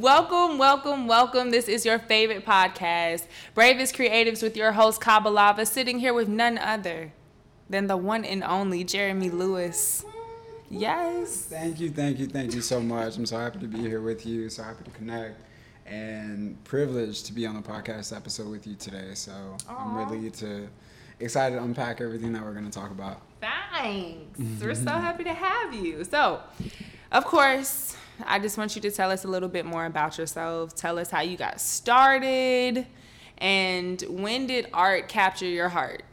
Welcome, welcome, welcome. This is your favorite podcast, Bravest Creatives, with your host Kabalava, sitting here with none other than the one and only Jeremy Lewis. Yes. Thank you, thank you, thank you so much. I'm so happy to be here with you. So happy to connect, and privileged to be on the podcast episode with you today. So Aww. I'm really to excited to unpack everything that we're going to talk about. Thanks. we're so happy to have you. So, of course, I just want you to tell us a little bit more about yourself. Tell us how you got started, and when did art capture your heart?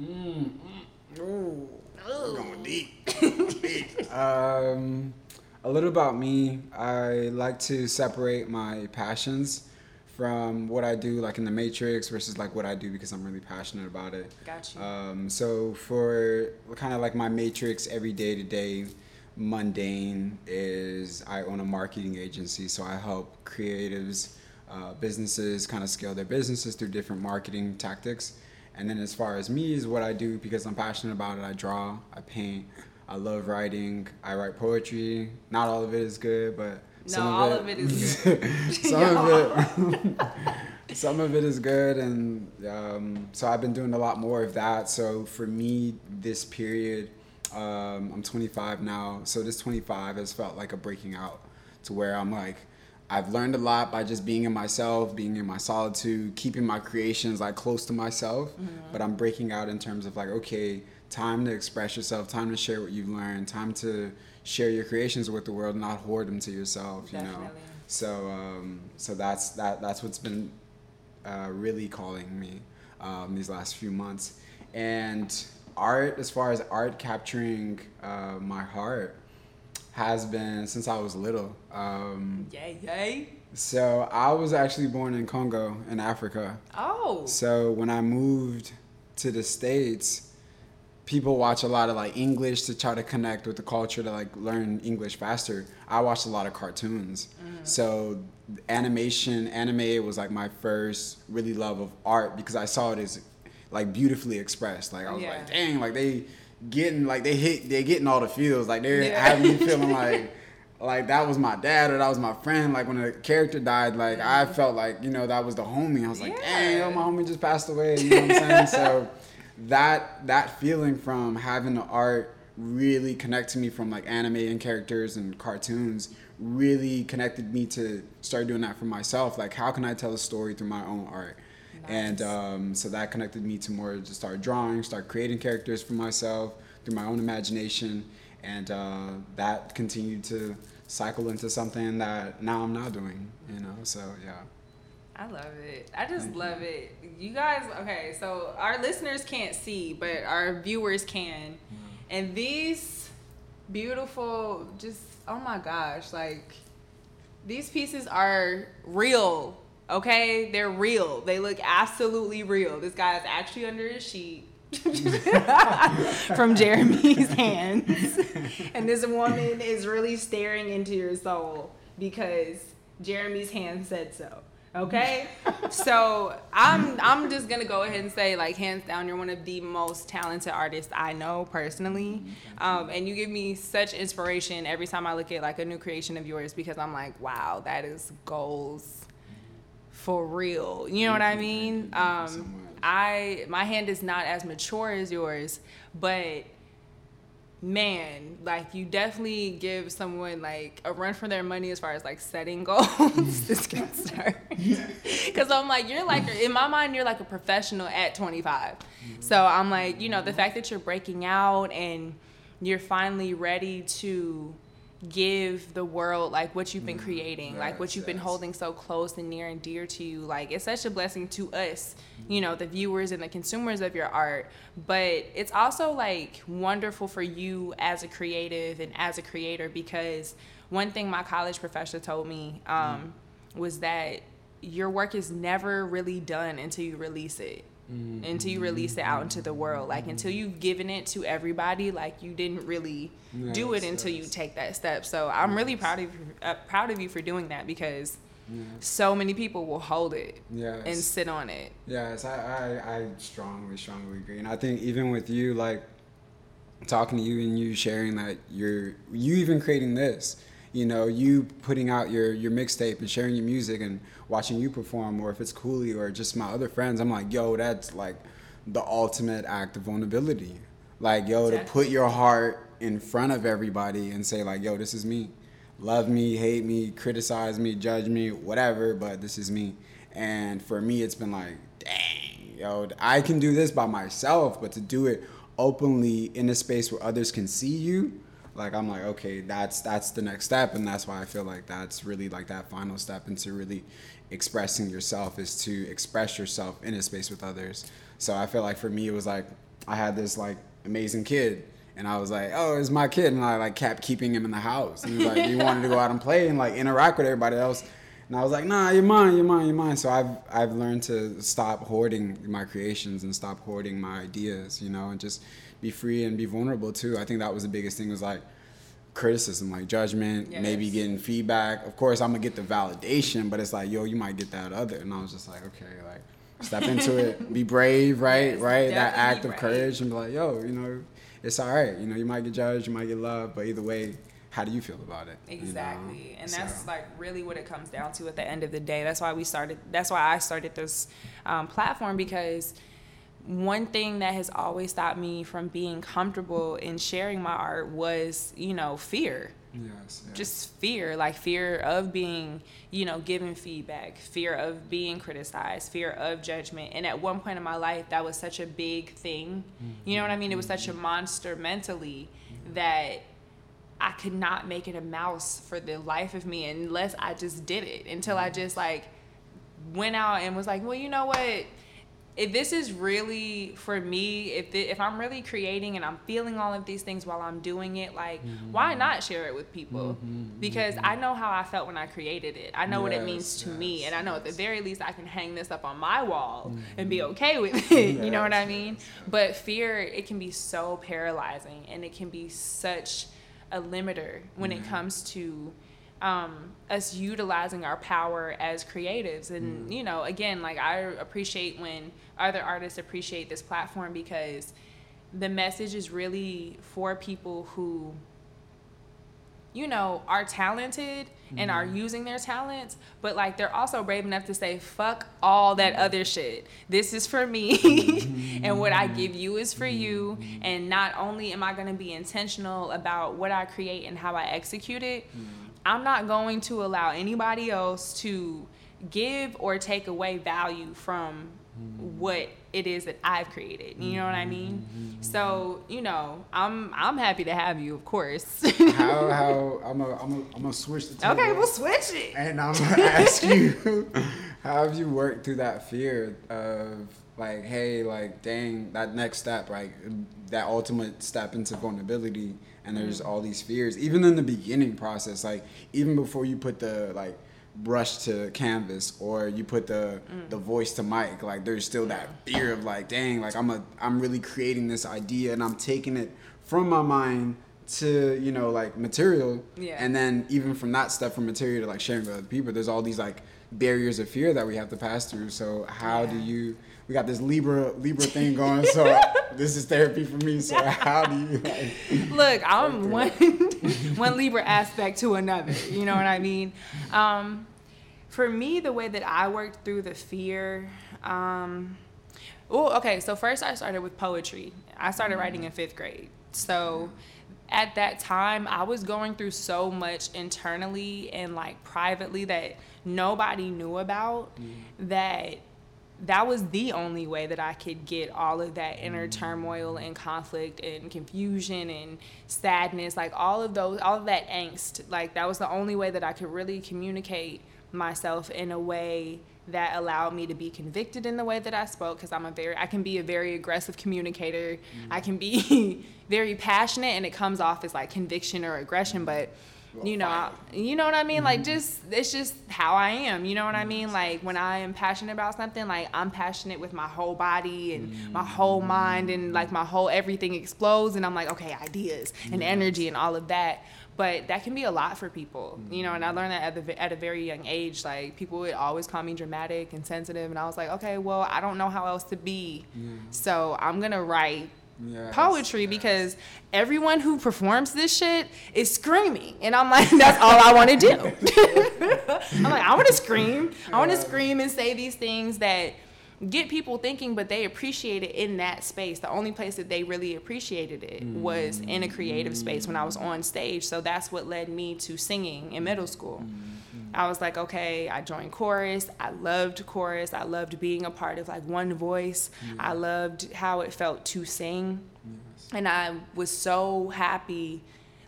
Mm. mm. Ooh. Ooh. Going deep. deep. um, a little about me. I like to separate my passions from what I do, like in the Matrix, versus like what I do because I'm really passionate about it. Got you. Um, so for kind of like my Matrix, every day to day, mundane is I own a marketing agency, so I help creatives, uh, businesses kind of scale their businesses through different marketing tactics. And then as far as me is what I do because I'm passionate about it. I draw, I paint, I love writing, I write poetry. Not all of it is good, but some no, all of it, of it is good. some of it, some of it is good, and um, so I've been doing a lot more of that. So for me, this period, um, I'm 25 now, so this 25 has felt like a breaking out to where I'm like. I've learned a lot by just being in myself, being in my solitude, keeping my creations like close to myself. Mm-hmm. But I'm breaking out in terms of like, okay, time to express yourself, time to share what you've learned, time to share your creations with the world, not hoard them to yourself. Definitely. You know. So um, so that's that that's what's been uh, really calling me um, these last few months, and art as far as art capturing uh, my heart has been since I was little. Um, yay yay. So I was actually born in Congo in Africa. Oh. So when I moved to the states people watch a lot of like English to try to connect with the culture to like learn English faster. I watched a lot of cartoons. Mm-hmm. So animation, anime was like my first really love of art because I saw it as like beautifully expressed. Like I was yeah. like, dang, like they getting like they hit they getting all the feels. Like they're yeah. having me feeling like like that was my dad or that was my friend. Like when a character died, like I felt like, you know, that was the homie. I was like, yeah. dang, yo, my homie just passed away. You know what I'm saying? so that that feeling from having the art really connect to me from like anime and characters and cartoons really connected me to start doing that for myself like how can i tell a story through my own art nice. and um, so that connected me to more to start drawing start creating characters for myself through my own imagination and uh, that continued to cycle into something that now i'm not doing you know so yeah I love it. I just Thank love you. it. You guys, okay, so our listeners can't see, but our viewers can. Mm-hmm. And these beautiful, just, oh my gosh, like, these pieces are real, okay? They're real. They look absolutely real. This guy is actually under a sheet. from Jeremy's hands. and this woman is really staring into your soul because Jeremy's hand said so. Okay, so I'm I'm just gonna go ahead and say like hands down, you're one of the most talented artists I know personally, um, and you give me such inspiration every time I look at like a new creation of yours because I'm like, wow, that is goals for real. You know what I mean? Um, I my hand is not as mature as yours, but man, like you definitely give someone like a run for their money as far as like setting goals. this can start because I'm like you're like in my mind you're like a professional at 25. So I'm like you know the fact that you're breaking out and you're finally ready to give the world like what you've been mm, creating, like what you've been holding so close and near and dear to you. Like it's such a blessing to us, you know, the viewers and the consumers of your art. But it's also like wonderful for you as a creative and as a creator because one thing my college professor told me um, mm. was that your work is never really done until you release it mm-hmm. until you release it out into the world. Like until you've given it to everybody, like you didn't really yes, do it until you take that step. So I'm yes. really proud of you, uh, proud of you for doing that because so many people will hold it yes. and sit on it. Yes, I, I, I strongly, strongly agree. And I think even with you, like talking to you and you sharing that you're you even creating this you know, you putting out your your mixtape and sharing your music and watching you perform, or if it's Cooley or just my other friends, I'm like, yo, that's like the ultimate act of vulnerability. Like, yo, exactly. to put your heart in front of everybody and say, like, yo, this is me. Love me, hate me, criticize me, judge me, whatever, but this is me. And for me, it's been like, dang, yo, I can do this by myself, but to do it openly in a space where others can see you, like I'm like, okay, that's that's the next step, and that's why I feel like that's really like that final step into really expressing yourself is to express yourself in a space with others. So I feel like for me, it was like I had this like amazing kid, and I was like, oh, it's my kid, and I like kept keeping him in the house. And he was like, he wanted to go out and play and like interact with everybody else. And I was like, nah, you're mine, you're mine, you're mine. So I've I've learned to stop hoarding my creations and stop hoarding my ideas, you know, and just be free and be vulnerable too. I think that was the biggest thing was like criticism, like judgment, yes. maybe getting feedback. Of course, I'm gonna get the validation, but it's like, yo, you might get that other. And I was just like, okay, like step into it, be brave, right, yes, right, that act of courage, and be like, yo, you know, it's all right. You know, you might get judged, you might get loved, but either way, how do you feel about it? Exactly. You know? And that's so. like really what it comes down to at the end of the day. That's why we started, that's why I started this um, platform because one thing that has always stopped me from being comfortable in sharing my art was, you know, fear. Yes, yes, Just fear, like fear of being, you know, given feedback, fear of being criticized, fear of judgment. And at one point in my life, that was such a big thing. Mm-hmm. You know what I mean? It was such a mm-hmm. monster mentally mm-hmm. that I could not make it a mouse for the life of me unless I just did it until I mm-hmm. just like went out and was like, well, you know what? If this is really for me, if the, if I'm really creating and I'm feeling all of these things while I'm doing it, like mm-hmm. why not share it with people? Mm-hmm. Because mm-hmm. I know how I felt when I created it. I know yes, what it means to yes, me, and I know yes. at the very least I can hang this up on my wall and be mm-hmm. okay with it. you know what I mean? But fear, it can be so paralyzing, and it can be such a limiter when it mm-hmm. comes to um, us utilizing our power as creatives. And, mm. you know, again, like I appreciate when other artists appreciate this platform because the message is really for people who you know, are talented mm-hmm. and are mm-hmm. using their talents, but like they're also brave enough to say, fuck all that mm-hmm. other shit. This is for me, mm-hmm. and what I give you is for you. Mm-hmm. And not only am I gonna be intentional about what I create and how I execute it, I'm not going to allow anybody else to give or take away value from mm-hmm. what it is that I've created. You know what I mean? Mm-hmm. So, you know, I'm I'm happy to have you, of course. how how I'm a, I'm a, I'm gonna switch the. Okay, we'll switch it. And I'm gonna ask you how have you worked through that fear of like, hey, like dang, that next step, like that ultimate step into vulnerability and there's mm-hmm. all these fears. Even in the beginning process, like even before you put the like brush to canvas or you put the mm. the voice to mic like there's still that fear of like dang like i'm a i'm really creating this idea and i'm taking it from my mind to you know like material yeah. and then even from that step from material to like sharing with other people there's all these like barriers of fear that we have to pass through so how yeah. do you we got this libra libra thing going so this is therapy for me so how do you like look i'm one one libra aspect to another you know what i mean um for me, the way that I worked through the fear, um, oh, okay. So first, I started with poetry. I started mm-hmm. writing in fifth grade. So at that time, I was going through so much internally and like privately that nobody knew about. Mm-hmm. That that was the only way that I could get all of that inner mm-hmm. turmoil and conflict and confusion and sadness, like all of those, all of that angst. Like that was the only way that I could really communicate myself in a way that allowed me to be convicted in the way that I spoke because I'm a very I can be a very aggressive communicator. Mm-hmm. I can be very passionate and it comes off as like conviction or aggression, but you know, you know what I mean? Mm-hmm. Like just it's just how I am. You know what I mean? Like when I am passionate about something, like I'm passionate with my whole body and mm-hmm. my whole mind and like my whole everything explodes and I'm like, okay, ideas and energy and all of that but that can be a lot for people you know and i learned that at, the, at a very young age like people would always call me dramatic and sensitive and i was like okay well i don't know how else to be so i'm gonna write Yes, poetry because everyone who performs this shit is screaming. And i'm like that's all i want to do. I'm like i want to scream. I want to scream and say these things that get people thinking but they appreciate it in that space the only place that they really appreciated it was in a creative space when i was on stage so that's what led me to singing in middle school mm-hmm. I was like, okay, I joined chorus. I loved chorus. I loved being a part of like one voice. I loved how it felt to sing. And I was so happy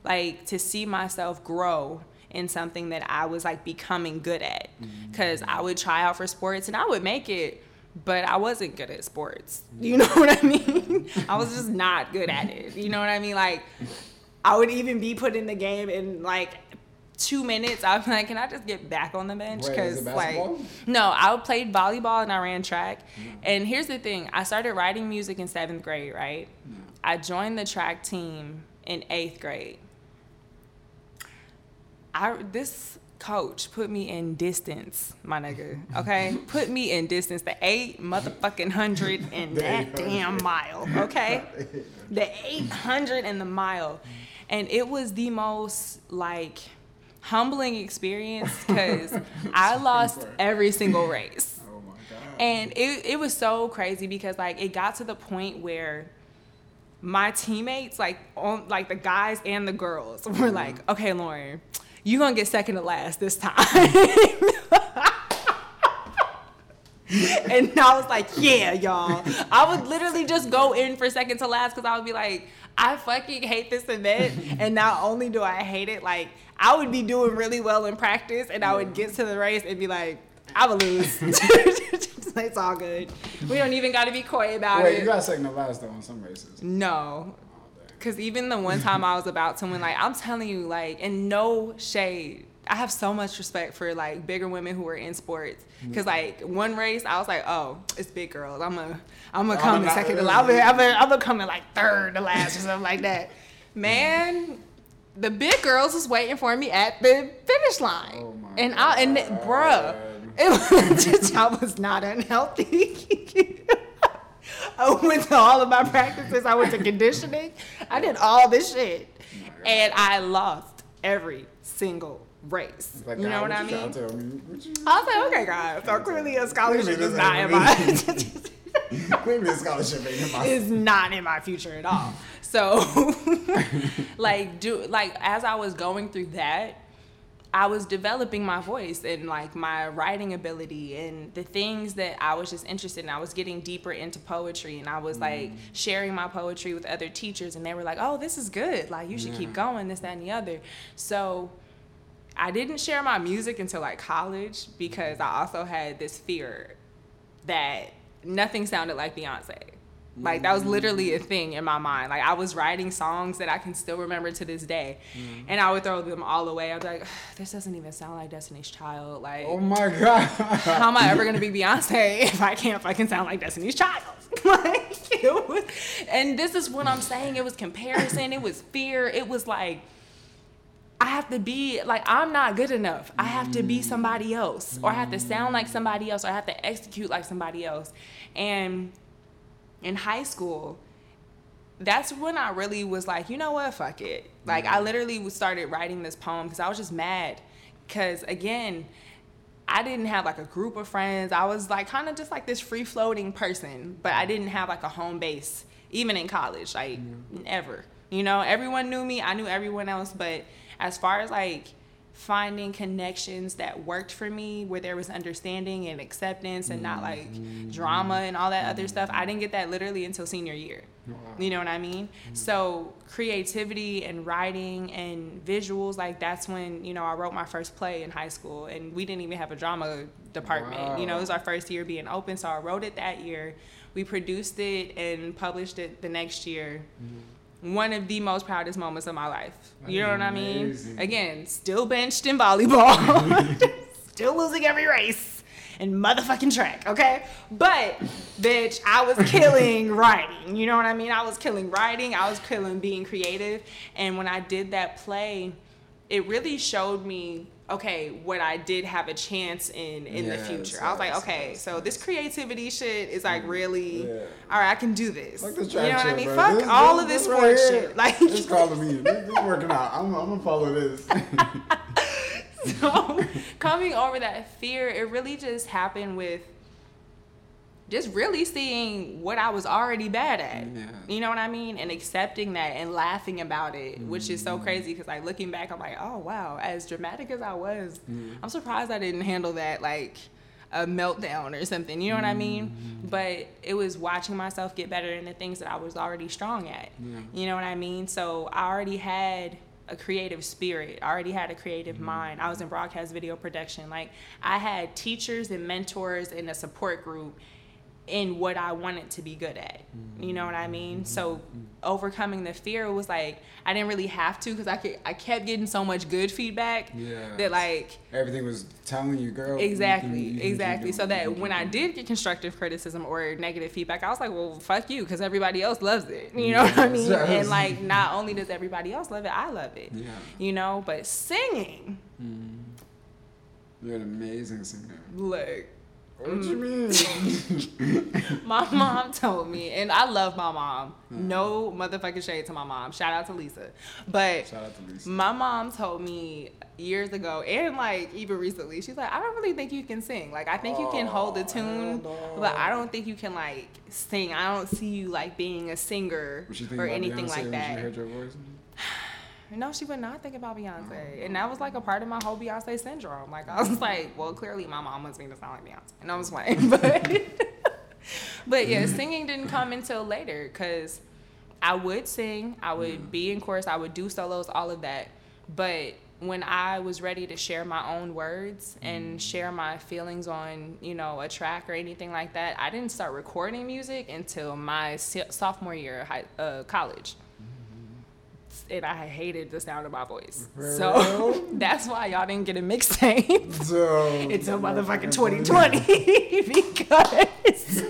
like to see myself grow in something that I was like becoming good at. Mm-hmm. Cuz I would try out for sports and I would make it, but I wasn't good at sports. You know what I mean? I was just not good at it. You know what I mean? Like I would even be put in the game in like two minutes. I'm like, can I just get back on the bench? Because like, no, I played volleyball and I ran track. And here's the thing: I started writing music in seventh grade. Right? I joined the track team in eighth grade. I this coach put me in distance, my nigga. Okay, put me in distance. The eight motherfucking hundred and that damn mile. Okay, the eight hundred and the mile, and it was the most like humbling experience because I lost every single race. Oh my god. And it, it was so crazy because like it got to the point where my teammates, like on like the guys and the girls, were like, okay, Lauren, you gonna get second to last this time. and I was like, yeah, y'all. I would literally just go in for second to last because I would be like, I fucking hate this event. And not only do I hate it, like I would be doing really well in practice and I would get to the race and be like, I would lose. it's all good. We don't even got to be coy about Wait, it. Wait, you got second to last though on some races. no. Cause even the one time I was about to win, like I'm telling you, like in no shade, I have so much respect for like bigger women who are in sports. Cause like one race, I was like, oh, it's big girls. I'm a, I'm gonna come in second to last. I'm gonna, I'm gonna, I'm gonna come in like third to last or something like that. Man, the big girls was waiting for me at the finish line, Oh my and I and God. bruh, it was I was not unhealthy. I went to all of my practices. I went to conditioning. I did all this shit, and I lost every single race. Like, you know what I mean? to tell me? What you- I was like, okay, guys. So clearly, a scholarship is not in my the scholarship ain't in my. is not in my future at all. So, like, do like as I was going through that, I was developing my voice and like my writing ability and the things that I was just interested in. I was getting deeper into poetry and I was mm. like sharing my poetry with other teachers and they were like, "Oh, this is good. Like you should keep going this that and the other." So, I didn't share my music until like college because I also had this fear that nothing sounded like Beyonce. Like that was literally a mm. thing in my mind. Like I was writing songs that I can still remember to this day, mm. and I would throw them all away. I'd be like, "This doesn't even sound like Destiny's Child. Like, Oh my god. how am I ever gonna be Beyonce if I can't fucking sound like Destiny's Child? like, it was, and this is what I'm saying. It was comparison. It was fear. It was like. I have to be like I'm not good enough. I have to be somebody else, or I have to sound like somebody else, or I have to execute like somebody else. And in high school, that's when I really was like, you know what, fuck it. Like I mm-hmm. literally started writing this poem because I was just mad. Because again, I didn't have like a group of friends. I was like kind of just like this free floating person, but I didn't have like a home base, even in college, like mm-hmm. ever. You know, everyone knew me. I knew everyone else, but as far as like finding connections that worked for me where there was understanding and acceptance and not like drama and all that other stuff. I didn't get that literally until senior year. You know what i mean? Mm-hmm. So creativity and writing and visuals like that's when you know i wrote my first play in high school and we didn't even have a drama department. You know it was our first year being open so i wrote it that year. We produced it and published it the next year mm-hmm. One of the most proudest moments of my life. You know what I mean? Again, still benched in volleyball, still losing every race in motherfucking track, okay? But, bitch, I was killing writing. You know what I mean? I was killing writing, I was killing being creative. And when I did that play, it really showed me okay what I did have a chance in in the Yes, future. I was like, okay, yes, so this creativity shit is like mm-hmm. really Yeah. all right. I can do this. Like this you know what I mean? bro. Fuck This- all this- of this this right shit. Like it's calling me. This, this working out. I'm, I'm gonna follow this. so coming over that fear, it really just happened with just really seeing what I was already bad at. Yeah. You know what I mean? And accepting that and laughing about it, which is so mm. crazy because like looking back, I'm like, oh wow, as dramatic as I was, mm. I'm surprised I didn't handle that like a meltdown or something. You know what I mean? Mm. But it was watching myself get better in the things that I was already strong at. You know what I mean? So I already had a creative spirit. I already had a creative mind. I was in broadcast video production. Like I had teachers and mentors and a support group in what I wanted to be good at. You know what I mean? Mm-hmm. So overcoming the fear was like I didn't really have to because I could I kept getting so much good feedback Yeah. that like Everything was telling you, girl. you exactly can- you can exactly so that when I did get constructive criticism or negative feedback I was like well fuck you because everybody else loves it you know what I mean Yes. and like not only does everybody else love it I love it Yeah. you know but singing it. You're an amazing singer. look What you Mm. mean? my mom told me, and I love my mom. No motherfucking shade to my mom. Shout out to Lisa. But Shout out to Lisa. my mom told me years ago, and like even recently, she's like, I don't really think you can sing. Like, I think you can hold a Oh, tune, no. but I don't think you can like sing. I don't see you like being a singer What you think or anything like that. She heard your voice? No, she would not think about Beyonce. And that was like a part of my whole Beyonce syndrome. Like I was like, well, clearly my mom wants me to sound like Beyonce. And I was like, but but yeah, singing didn't come until later because I would sing, I would be in chorus, I would do solos, all of that. But when I was ready to share my own words and share my feelings on, you know, a track or anything like that, I didn't start recording music until my sophomore year of high, uh, college and I hated the sound of my voice. So that's why y'all didn't get a mixtape So until motherfucking 2020 because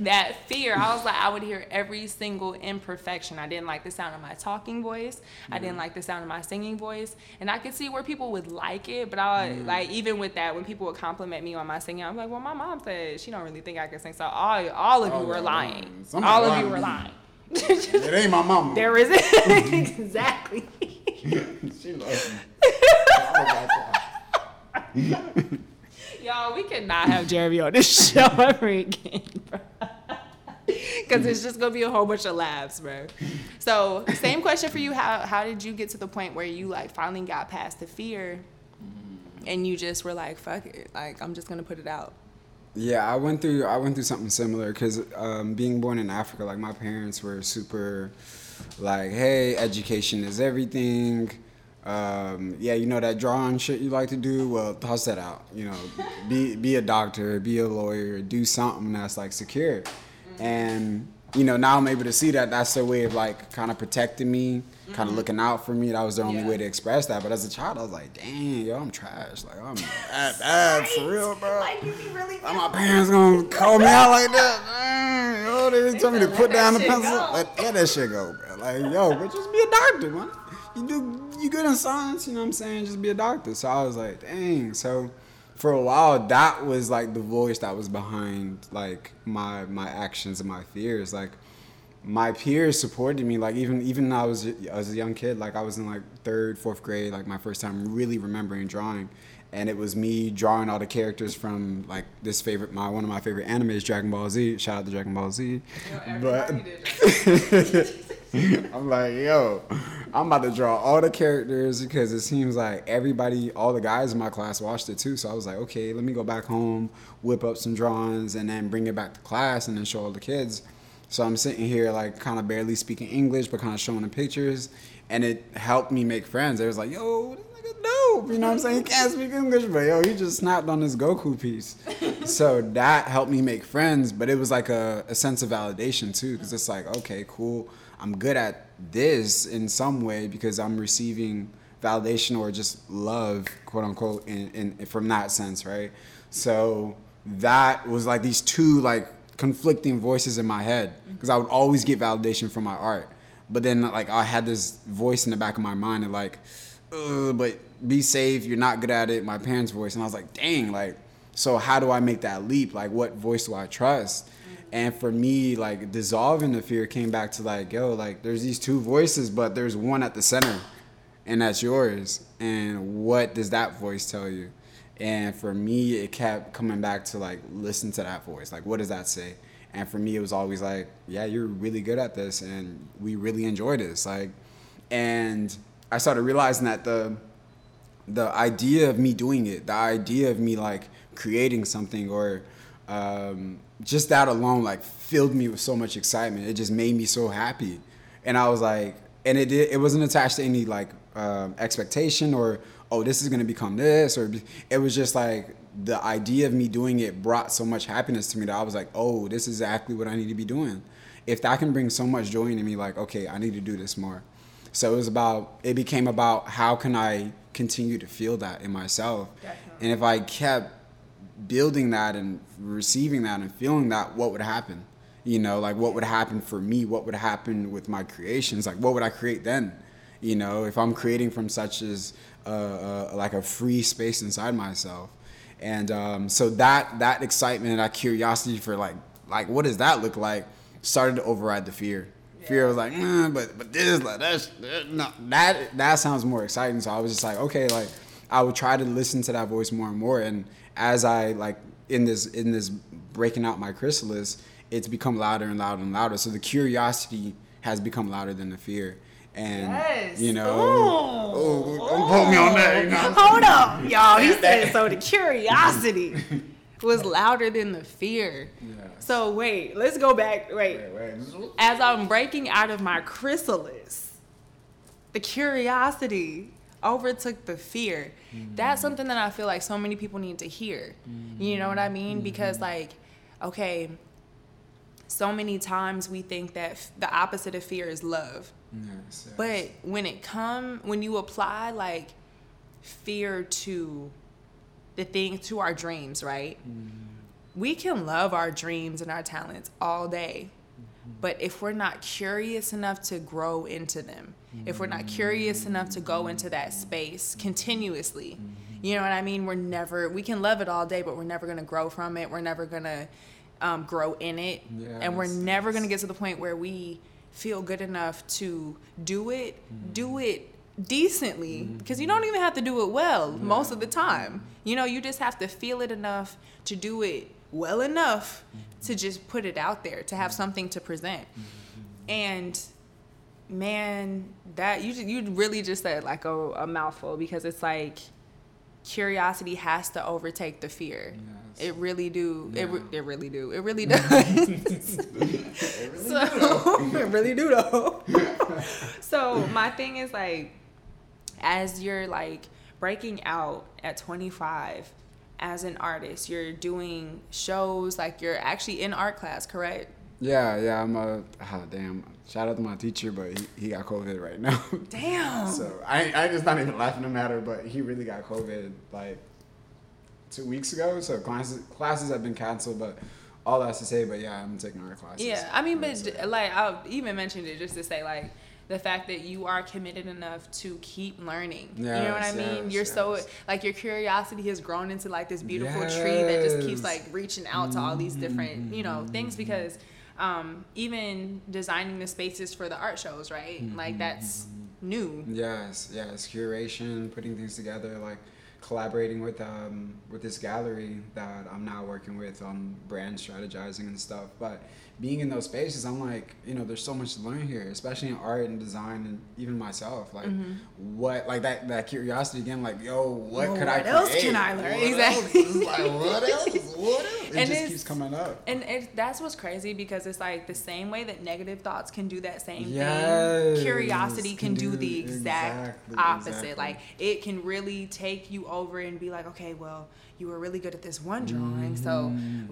that fear. I was like, I would hear every single imperfection. I didn't like the sound of my talking voice. I didn't like the sound of my singing voice, and I could see where people would like it. But I like even with that, when people would compliment me on my singing, I'm like, well, my mom said she don't really think I can sing. So all all of you were lying. lying. All of you were lying. It ain't my mama. There is exactly. she loves me. Y'all, we cannot have Jeremy on this show ever again, bro. Because it's just gonna be a whole bunch of laughs, bro. So, same question for you: How how did you get to the point where you like finally got past the fear, and you just were like, "Fuck it," like I'm just gonna put it out. Yeah, I went through I went through something similar because um, being born in Africa, like my parents were super, like, hey, education is everything. Um, yeah, you know that drawing shit you like to do. Well, toss that out. You know, be be a doctor, be a lawyer, do something that's like secure. And you know now I'm able to see that that's their way of like kind of protecting me, kind of looking out for me. That was the only Yeah. way to express that. But as a child, I was like, dang, yo, I'm trash. Like I'm bad, bad for real, bro. Like you be really. My parents gonna call me out like that? Mm, yo, they just told me to put down the pencil. go. Let, let that shit go, bro. Like, yo, but just be a doctor, man. You do you good in science, you know what I'm saying? Just be a doctor. So I was like, dang. So for a while, that was like the voice that was behind like my my actions and my fears. Like my peers supported me. Like even even when I was as a young kid, like I was in like third, fourth grade, like my first time really remembering drawing, and it was me drawing all the characters from like this favorite my one of my favorite animes, Dragon Ball Z. Shout out to Dragon Ball Z. But I'm like, yo, I'm about to draw all the characters because it seems like everybody, all the guys in my class watched it too. So I was like, okay, let me go back home, whip up some drawings, and then bring it back to class and then show all the kids. So I'm sitting here like kind of barely speaking English, but kind of showing the pictures, and it helped me make friends. They was like, yo, this nigga dope. You know what I'm saying? He can't speak English, but yo, he just snapped on this Goku piece. so that helped me make friends, but it was like a, a sense of validation too, because it's like, okay, cool. I'm good at this in some way because I'm receiving validation or just love, quote unquote, in, in from that sense, right? So that was like these two like conflicting voices in my head because I would always get validation from my art, but then like I had this voice in the back of my mind and like, but be safe. You're not good at it. My parents' voice, and I was like, dang, like, so how do I make that leap? Like, what voice do I trust? And for me, like dissolving the fear came back to like, yo, like there's these two voices, but there's one at the center, and that's yours. And what does that voice tell you? And for me, it kept coming back to like listen to that voice. Like, what does that say? And for me, it was always like, yeah, you're really good at this, and we really enjoy this. Like, and I started realizing that the the idea of me doing it, the idea of me like creating something or um, just that alone like filled me with so much excitement. It just made me so happy, and I was like, and it it wasn't attached to any like um, expectation or oh this is gonna become this or it was just like the idea of me doing it brought so much happiness to me that I was like oh this is exactly what I need to be doing. If that can bring so much joy into me, like okay I need to do this more. So it was about it became about how can I continue to feel that in myself, Definitely. and if I kept building that and receiving that and feeling that, what would happen? You know, like what would happen for me? What would happen with my creations? Like what would I create then? You know, if I'm creating from such as uh, uh, like a free space inside myself, and um, so that that excitement and that curiosity for like like what does that look like started to override the fear. Yeah. Fear was like, mm, but but this like that's no that that sounds more exciting. So I was just like, okay, like I would try to listen to that voice more and more and as I like in this in this breaking out my chrysalis, it's become louder and louder and louder. So the curiosity has become louder than the fear. And yes. you know, oh, don't put me on that. You know? Hold up, y'all. He said so. The curiosity was louder than the fear. So wait, let's go back. Wait. wait, wait. As I'm breaking out of my chrysalis, the curiosity overtook the fear. Mm-hmm. That's something that I feel like so many people need to hear. Mm-hmm. You know what I mean? Mm-hmm. Because like, okay, so many times we think that f- the opposite of fear is love. Yes, yes. But when it come when you apply like fear to the thing to our dreams, right? Mm-hmm. We can love our dreams and our talents all day. But if we're not curious enough to grow into them, if we're not curious enough to go into that space continuously, you know what I mean? We're never, we can love it all day, but we're never going to grow from it. We're never going to um, grow in it. Yes. And we're never going to get to the point where we feel good enough to do it, mm-hmm. do it decently mm-hmm. because you don't even have to do it well most of the time. You know, you just have to feel it enough to do it well enough mm-hmm. to just put it out there, to have something to present. And man, that you you really just said like a, a mouthful because it's like curiosity has to overtake the fear. Yes. It really do. Yeah. It, re- it really do. It really does. it really so do it really do though. so my thing is like, as you're like breaking out at 25 as an artist, you're doing shows like you're actually in art class, correct? Yeah, yeah. I'm a oh, damn. Shout out to my teacher, but he, he got COVID right now. Damn. so I I just not even laughing no matter, but he really got COVID like two weeks ago. So classes classes have been canceled, but all that's to say, but yeah, I'm taking art classes. Yeah, I mean, but like I even mentioned it just to say like the fact that you are committed enough to keep learning. Yes, you know what I mean? Yes, You're yes. so like your curiosity has grown into like this beautiful tree that just keeps like reaching out to all these different, you know, things because um, even designing the spaces for the art shows, right? Mm-hmm. Like that's new. Yes, yes, curation, putting things together, like collaborating with um, with this gallery that I'm now working with on brand strategizing and stuff. But being in those spaces, I'm like, you know, there's so much to learn here, especially in art and design and even myself. Like, mm-hmm. what, like that that curiosity again, like, yo, what well, could what I create? else can I learn? What exactly. Like, what else? What else? It and just keeps coming up. And it, that's what's crazy because it's like the same way that negative thoughts can do that same yes, thing. Curiosity can, can do, do, the exact exactly, opposite. Exactly. Like, it can really take you over and be like, okay, well you were really good at this one drawing. So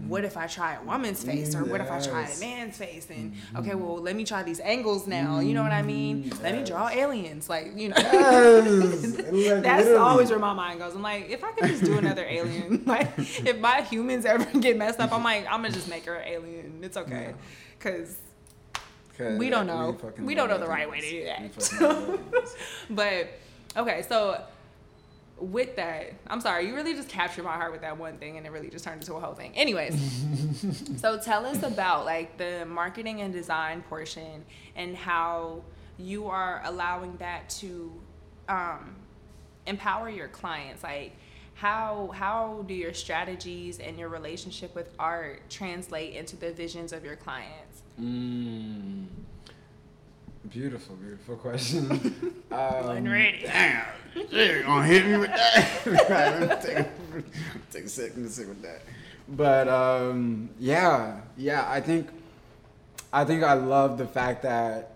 what if I try a woman's face or what if I try a man's face? And okay, well, let me try these angles now. You know what I mean? Yes. Let me draw aliens. Like, you know, yes. that's always where my mind goes. I'm like, if I could just do another alien, like if my humans ever get messed up, I'm like, I'm gonna just make her an alien. It's okay. Cause we don't know. We, we don't know the right way to do that. but Okay, so with that, I'm sorry, you really just captured my heart with that one thing and it really just turned into a whole thing. Anyways, so tell us about like the marketing and design portion and how you are allowing that to um, empower your clients. Like, how how do your strategies and your relationship with art translate into the visions of your clients? Mm. Beautiful, beautiful question. um, ready. Damn, you're gonna hit me with that. right, let me take, take a second to sit with that. But um, yeah, yeah, I think I think I love the fact that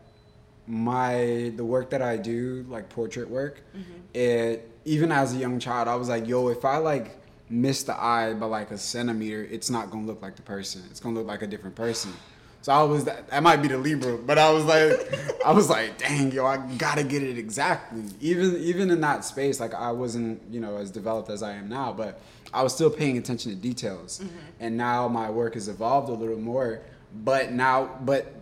my the work that I do, like portrait work, mm-hmm. it even as a young child, I was like, yo, if I like miss the eye by like a centimeter, it's not gonna look like the person. It's gonna look like a different person. So I was that, that might be the Libra, but I was like, I was like, dang, yo, I gotta get it exactly. Even even in that space, like I wasn't, you know, as developed as I am now, but I was still paying attention to details. Mm-hmm. And now my work has evolved a little more. But now, but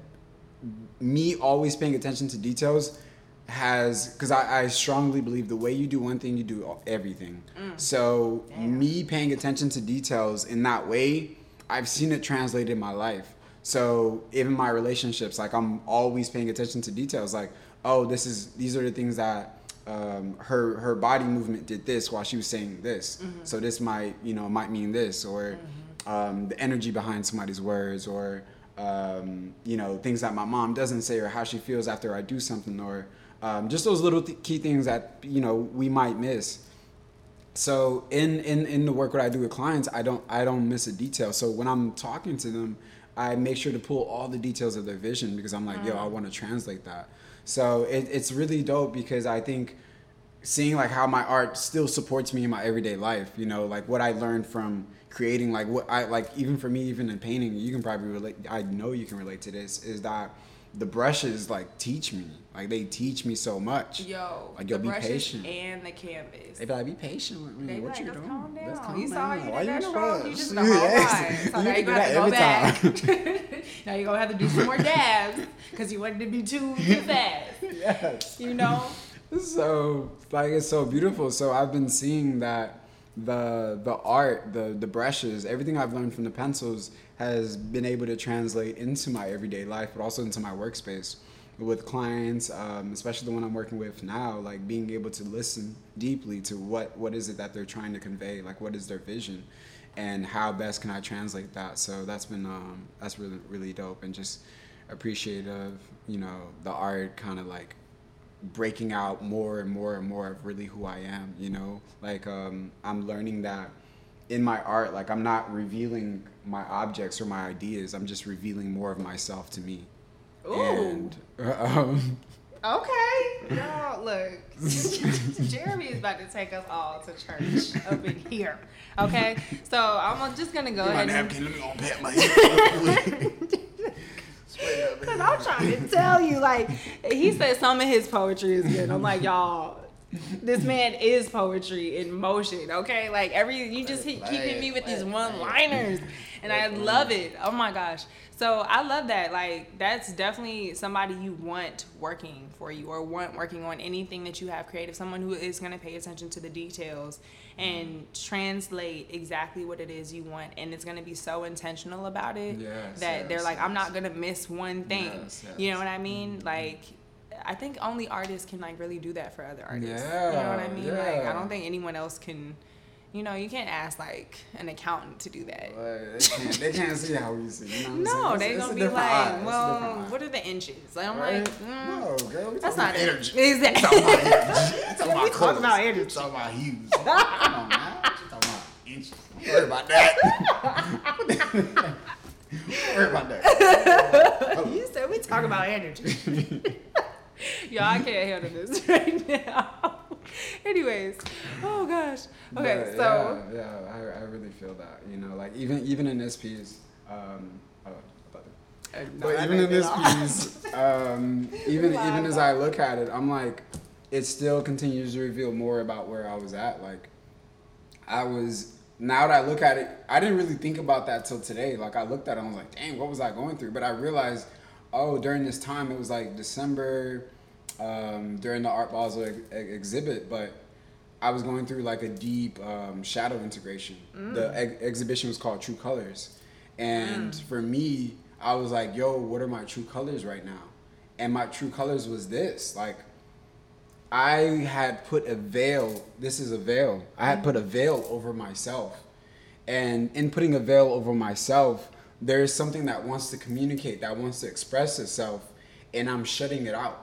me always paying attention to details has because I, I, strongly believe the way you do one thing you do everything mm. so Damn. me paying attention to details in that way i've seen it translated in my life so even my relationships, like I'm always paying attention to details. Like, oh, this is these are the things that um, her her body movement did this while she was saying this. Mm-hmm. So this might you know might mean this, or mm-hmm. um, the energy behind somebody's words, or um, you know things that my mom doesn't say, or how she feels after I do something, or um, just those little th- key things that you know we might miss so in in in the work that I do with clients, I don't I don't miss a detail. So when I'm talking to them, I make sure to pull all the details of their vision because I'm like, mm. yo, I mm. want to translate that. So it, it's really dope because I think seeing like how my art still supports me in my everyday life, you know, like what I learned from creating, like what I like, even for me, even in painting, you can probably relate. I know you can relate to this. Is that the brushes like teach me. Like they teach me so much. Yo, like yo, be patient. And the canvas. They be like, be patient with me. They what like, you doing? Calm down. Calm you saw you Why did that you strong. You just know yes. So now you gonna have to go back. now you're gonna have to do some more dabs because you wanted to be too too fast. yes. You know. So like it's so beautiful. So I've been seeing that the the art, the the brushes, everything I've learned from the pencils has been able to translate into my everyday life, but also into my workspace with clients, um, especially the one I'm working with now, like being able to listen deeply to what what is it that they're trying to convey, like what is their vision, and how best can I translate that. So that's been um, that's really really dope, and just appreciative, you know, the art kind of like breaking out more and more and more of really who I am. You know, like um, I'm learning that in my art, like I'm not revealing my objects or my ideas. I'm just revealing more of myself to me. Ooh. And, um, okay. Y'all, look. Jeremy is about to take us all to church up in here. Okay? So I'm just going to go ahead and. Napkin, let me pat my head. Because I'm trying to tell you, like, he said some of his poetry is good. I'm like, y'all, this man is poetry in motion, okay? Like every you just keep hitting me with these one liners and I love it. Oh my gosh. So I love that. Like that's definitely somebody you want working for you or want working on anything that you have creative. Someone who is going to pay attention to the details and translate exactly what it is you want and it's going to be so intentional about it yes, that yes, they're like yes. I'm not going to miss one thing. You know what I mean? Mm-hmm. Like I think only artists can like really do that for other artists. Yeah, you know what I mean? Yeah. Like I don't think anyone else can. You know, you can't ask like an accountant to do that. they, can't, they can't see how we see. You know no, they're gonna be like, eye. well, what are the inches? Like, I'm right? like, mm, no, girl, that's not energy. Exactly. Talking about energy. Talking about, talking about energy. Talking about hues. Come on, man. Talking about inches. Don't worry about that. Don't worry about that. you said we talk about energy. Y'all, I can't handle this right now. Anyways, oh gosh. Okay, but, so yeah, yeah I, I really feel that. You know, like even even in this piece, um, oh, no, but even in this piece, um, even even as I look at it, I'm like, it still continues to reveal more about where I was at. Like, I was now that I look at it, I didn't really think about that till today. Like I looked at it, and I was like, dang, what was I going through? But I realized oh, during this time, it was like December um, during the Art Basel ex- exhibit, but I was going through like a deep um, shadow integration. Mm. The ex- exhibition was called True Colors, and Mm. for me, I was like, "Yo, what are my true colors right now?" And my true colors was this, like. I had put a veil. This is a veil. I had put a veil over myself, and in putting a veil over myself, there is something that wants to communicate, that wants to express itself, and I'm shutting it out.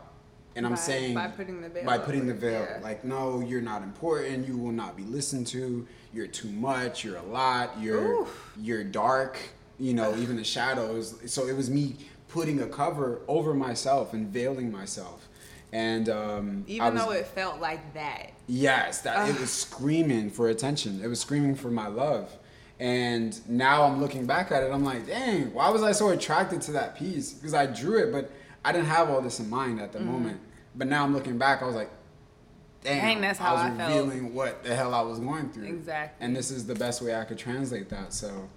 And I'm By- saying by putting the veil by putting the veil, yeah. like no, you're not important. You will not be listened to. You're too much. You're a lot. You're Oof. you're dark. You know, even the shadows. So it was me putting a cover over myself and veiling myself. And um, Even was- though it felt like that. Yes, that it was screaming for attention. It was screaming for my love. And now I'm looking back at it, I'm like, dang, why was I so attracted to that piece? Because I drew it, but I didn't have all this in mind at the moment. But now I'm looking back, I was like, dang, Mm-hmm. Dang, that's how I I was felt. revealing what the hell I was going through. Exactly. And this is the best way I could translate that. So,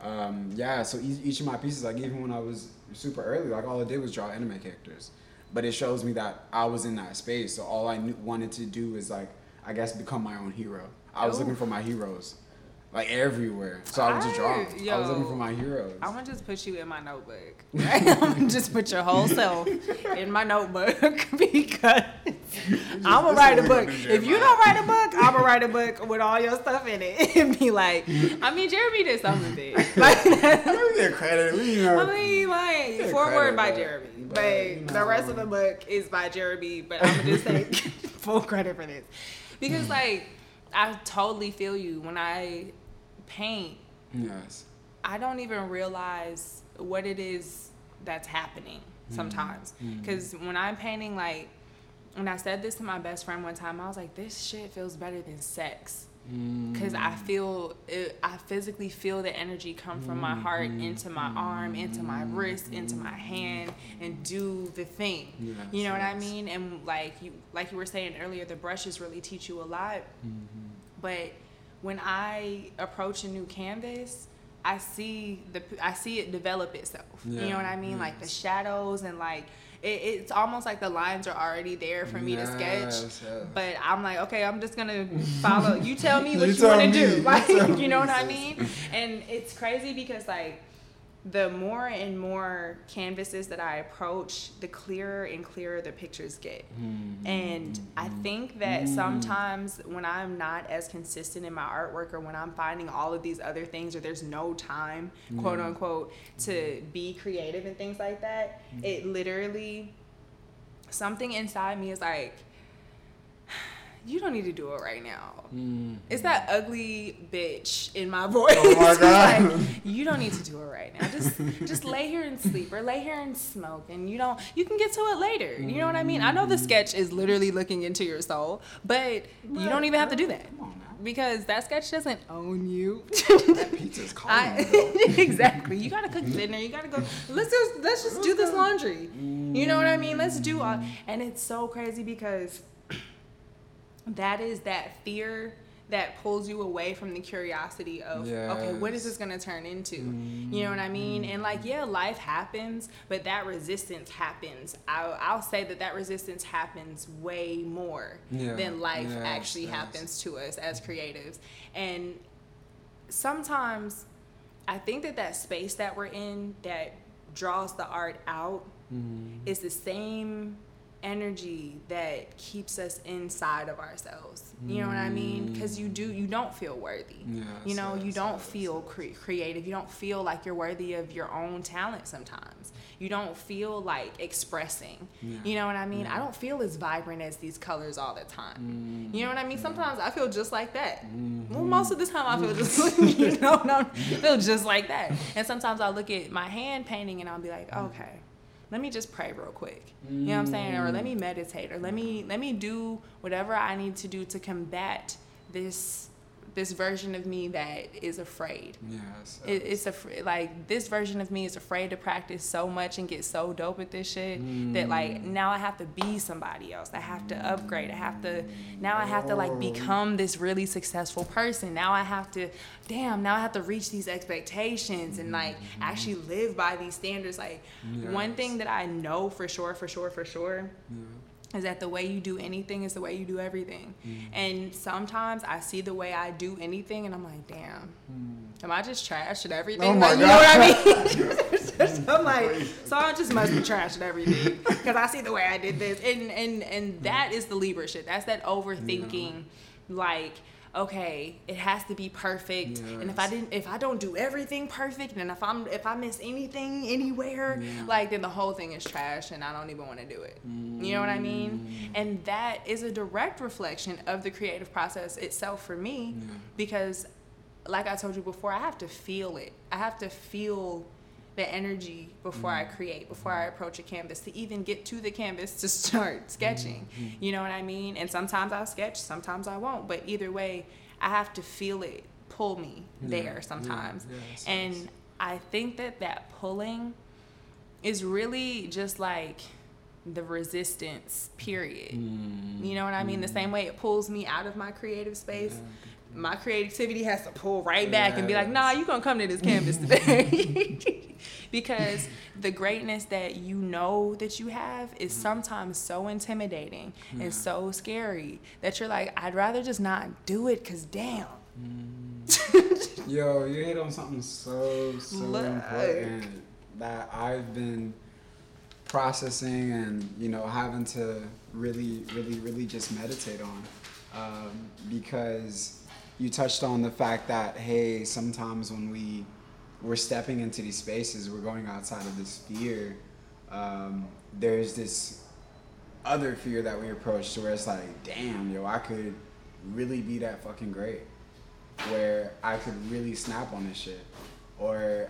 um, yeah, so each, each of my pieces, like even when I was super early, like all I did was draw anime characters. But it shows me that I was in that space. So all I knew, wanted to do is like, I guess, become my own hero. I was Ooh. looking for my heroes, like everywhere. So I was just draw. 'em. I- I was looking for my heroes. I'm gonna just put you in my notebook. I'm gonna just put your whole self in my notebook because I'm gonna write a book. we gonna do, If you don't write a book, I'm gonna write a book with all your stuff in it and be like, I mean, Jeremy did something big. Like, we get credit. We, you know, I mean, like forward by Jeremy, but, but you the rest of the book is by Jeremy. But I'm gonna just take full credit for this because, like, I totally feel you when I paint. yes. I don't even realize what it is that's happening mm-hmm. sometimes. Mm-hmm. Because when I'm painting, like, when I said this to my best friend one time, I was like, this shit feels better than sex. Mm-hmm. Because I feel, it, I physically feel the energy come from my heart into my arm, into my wrist, into my hand, and do the thing. Yes, you know what I mean? And like you, like you were saying earlier, the brushes really teach you a lot. But when I approach a new canvas, I see the I see it develop itself. you know what I mean? Like the shadows and like it, it's almost like the lines are already there for me to sketch. Yes, yes. But I'm like, okay, I'm just gonna follow. You tell me what You you, want to do. Like, you know what I mean? And it's crazy because like the more and more canvases that I approach, the clearer and clearer the pictures get. Mm. And I mm. think that mm. sometimes when I'm not as consistent in my artwork or when I'm finding all of these other things or there's no time, quote unquote, to be creative and things like that, it literally, something inside me is like, you don't need to do it right now. Mm. It's that ugly bitch in my oh voice. Oh my God. like, you don't need to do it right now. Just just lay here and sleep or lay here and smoke and you don't you can get to it later. You know what I mean? I know the mm. sketch is literally looking into your soul, but you don't even have to do that. Come on now. Because that sketch doesn't own you. That pizza's calling. I, exactly. You gotta cook dinner. You gotta go. Let's just let's just do this laundry. You know what I mean? Let's do all. Mm. And it's so crazy because that is that fear that pulls you away from the curiosity of okay, what is this gonna turn into? You know what I mean? And like, yeah, life happens, but that resistance happens. I'll, I'll say that that resistance happens way more Yeah. than life Yes, actually yes. happens to us as creatives. And sometimes I think that that space that we're in that draws the art out Mm-hmm. is the same energy that keeps us inside of ourselves. You know what I mean? Mm. Because you do, you don't feel worthy. Yes, you know, you don't feel cre- creative. You don't feel like you're worthy of your own talent sometimes. You don't feel like expressing. You know what I mean? I don't feel as vibrant as these colors all the time. Mm. You know what I mean? Sometimes I feel just like that. Mm-hmm. Well, most of the time I feel just, you know, no, I feel just like that. And sometimes I look at my hand painting and I'll be like, mm. okay, let me just pray real quick. You know what I'm saying? Or let me meditate or let me let me do whatever I need to do to combat this this version of me that is afraid. Yes. It, it's a like this version of me is afraid to practice so much and get so dope at this shit that like mm. now I have to be somebody else. I have to upgrade. I have to now I have to like oh. become this really successful person. Now I have to damn, now I have to reach these expectations and like mm-hmm. actually live by these standards. Like one thing that I know for sure, for sure, for sure is that the way you do anything is the way you do everything. Mm. And sometimes I see the way I do anything and I'm like, damn, mm. am I just trash at everything? Oh like, you know what I mean? so I'm like, so I just must be trash at everything because I see the way I did this. And and and that is the Libra shit. That's that overthinking, yeah. like okay, it has to be perfect. Yes. And if I didn't if I don't do everything perfect and if I'm if I miss anything anywhere, yeah. like then the whole thing is trash and I don't even want to do it. Mm. You know what I mean? Mm. And that is a direct reflection of the creative process itself for me yeah. because like I told you before, I have to feel it. I have to feel the energy before mm-hmm. I create, before I approach a canvas, to even get to the canvas to start sketching. Mm-hmm. You know what I mean? And sometimes I'll sketch, sometimes I won't. But either way, I have to feel it pull me yeah. there sometimes. Yeah. Yeah, and nice. I think that that pulling is really just like the resistance period. Mm-hmm. You know what I mean? The mm-hmm. same way it pulls me out of my creative space my creativity has to pull right back and be like, nah, you're gonna come to this canvas today. because the greatness that you know that you have is sometimes so intimidating yeah. and so scary that you're like, I'd rather just not do it because damn. Mm. Yo, you hit on something so, so Look. important that I've been processing and, you know, having to really, really, really just meditate on. Um, because you touched on the fact that hey, sometimes when we we're stepping into these spaces, we're going outside of this fear. Um, there's this other fear that we approach to where it's like, damn, yo, I could really be that fucking great. Where I could really snap on this shit. Or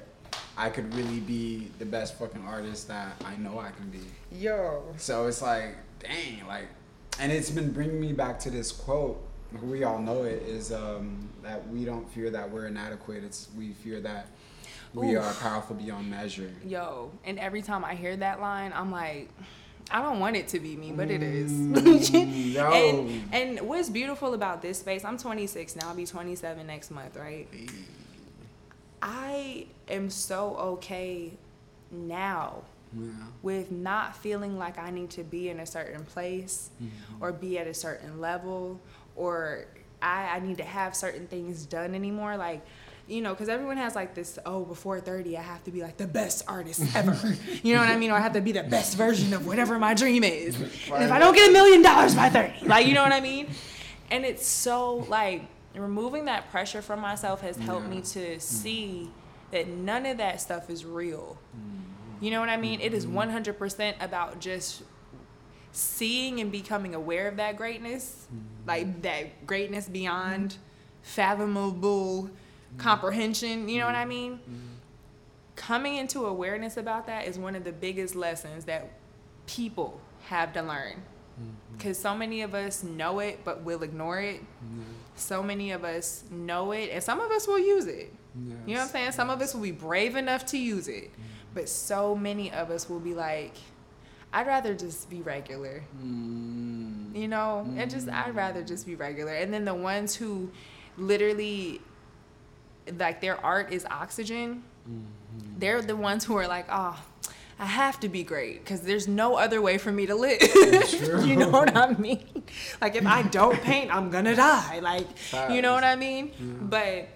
I could really be the best fucking artist that I know I can be. Yo. So it's like, dang, like, and it's been bringing me back to this quote we all know it is um, that we don't fear that we're inadequate. It's we fear that we Oof. are powerful beyond measure. Yo, and every time I hear that line, I'm like, I don't want it to be me, but it is. Mm, and and what's beautiful about this space, I'm 26 now. I'll be 27 next month, right? I am so okay now yeah. with not feeling like I need to be in a certain place mm-hmm. or be at a certain level or I, I need to have certain things done anymore. Like, you know, because everyone has like this, oh, before 30, I have to be like the best artist ever. you know what I mean? Or I have to be the best version of whatever my dream is. And if I don't get a million dollars by 30, like, you know what I mean? And it's so like removing that pressure from myself has helped yeah. me to see that none of that stuff is real. You know what I mean? It is 100% mm-hmm. about just seeing and becoming aware of that greatness, mm-hmm. like that greatness beyond fathomable mm-hmm. comprehension, you know what I mean? Mm-hmm. Coming into awareness about that is one of the biggest lessons that people have to learn. Because so many of us know it, but will ignore it. So many of us know it, and some of us will use it. Yes. You know what I'm saying? Some of us will be brave enough to use it, but so many of us will be like, I'd rather just be regular. Mm. You know, mm. and just I'd rather just be regular. And then the ones who literally like their art is oxygen, mm-hmm. they're the ones who are like, "Oh, I have to be great because there's no other way for me to live. you know what I mean? Like if I don't paint, I'm gonna die. Like you know what I mean? Yeah. But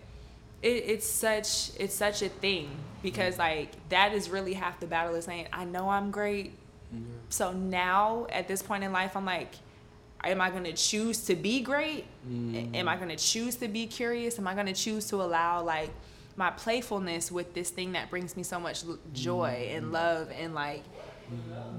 it, it's such it's such a thing because like that is really half the battle is saying I know I'm great, so now at this point in life, I'm like, am I going to choose to be great? Mm. Am I going to choose to be curious? Am I going to choose to allow like my playfulness with this thing that brings me so much joy mm. and love and like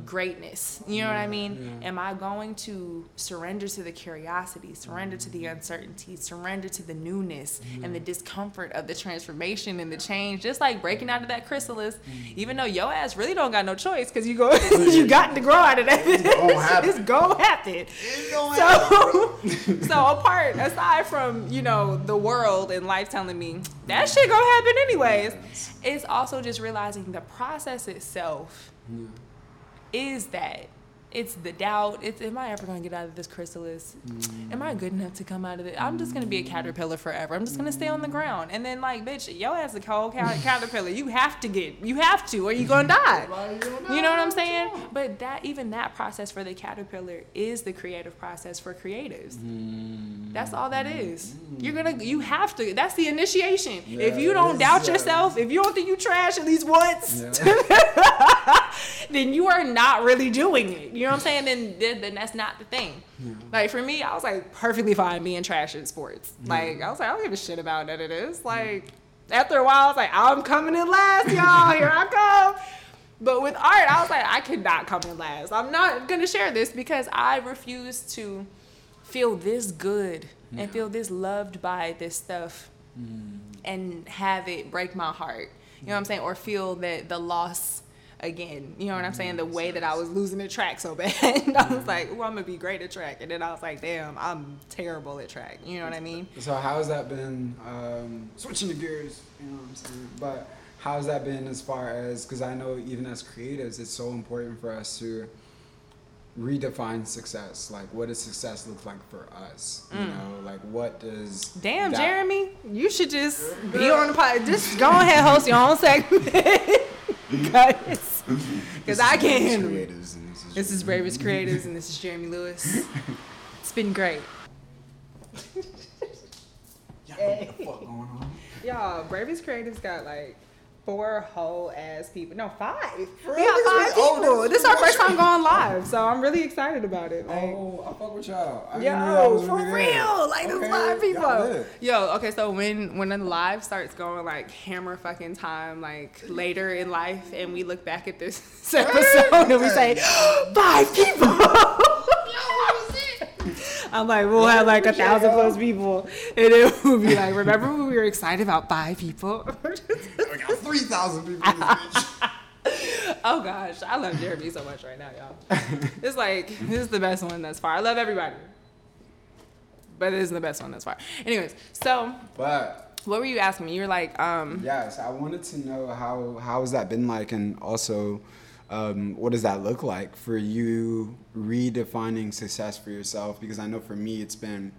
greatness. You know what I mean? Yeah. Am I going to surrender to the curiosity, surrender to the uncertainty, surrender to the newness and the mm-hmm. discomfort of the transformation and the change? Just like breaking out of that chrysalis, mm-hmm. even though your ass really don't got no choice because you go, you got to grow out of that. It's gonna happen. It's gonna happen. It's gonna so, so apart, aside from you know the world and life telling me that shit gonna happen anyways, it's also just realizing the process itself. Yeah is that it's the doubt. It's am I ever gonna get out of this chrysalis? Am I good enough to come out of it? I'm just gonna be a caterpillar forever. I'm just gonna stay on the ground. And then like, bitch, yo ass a cold ca- caterpillar. You have to get, you have to, or you gonna die. You know what I'm saying? But that even that process for the caterpillar is the creative process for creatives. That's all that is. You're gonna, you have to. That's the initiation. if you don't doubt yourself, if you don't think you trash at least once, Yeah. then you are not really doing it. You know what I'm saying? Then then, then that's not the thing. Hmm. Like for me, I was like perfectly fine being trash in sports. Hmm. Like I was like, I don't give a shit about none of this. Like after a while, I was like, I'm coming in last, y'all. Here I come. But with art, I was like, I could not come in last. I'm not gonna share this because I refuse to feel this good and feel this loved by this stuff hmm. and have it break my heart. You know what I'm saying? Or feel that the loss again. You know what I'm saying? The way that I was losing the track so bad. I was like, oh, I'm gonna be great at track. And then I was like, damn, I'm terrible at track. You know what I mean? So how has that been? Um, switching the gears, you know what I'm saying? But how's that been as far as? Because I know even as creatives, it's so important for us to redefine success. Like, what does success look like for us? You know, like what does? Mm. Damn, that- Jeremy, you should just be on the pod. Just go ahead, host your own segment. Because I can't handle it. Creatives and this is This is Bravest Creatives, and this is Jeremy Lewis. It's been great. Yeah, what the fuck going on? Y'all, Bravest Creatives got like four whole ass people. No, five. For we real? got This five is- people. this this is is our first time going live, so I'm really excited about it. Like, Oh, I fuck with y'all. I Yo, know y'all was for really there. real, like there's Okay, live people. Yo, okay, so when when the live starts going like hammer fucking time, like later in life, and we look back at this episode and we say five people. I'm like, we'll have like a thousand plus people, and it will be like, remember when we were excited about five people? We got 3,000 people in this oh gosh, I love Jeremy so much right now, y'all. It's like this is the best one thus far. I love everybody, but this is the best one thus far. Anyways, so But what were you asking me? You were like, um, yes, I wanted to know how how has that been like, and also, um, what does that look like for you redefining success for yourself? Because I know for me, it's been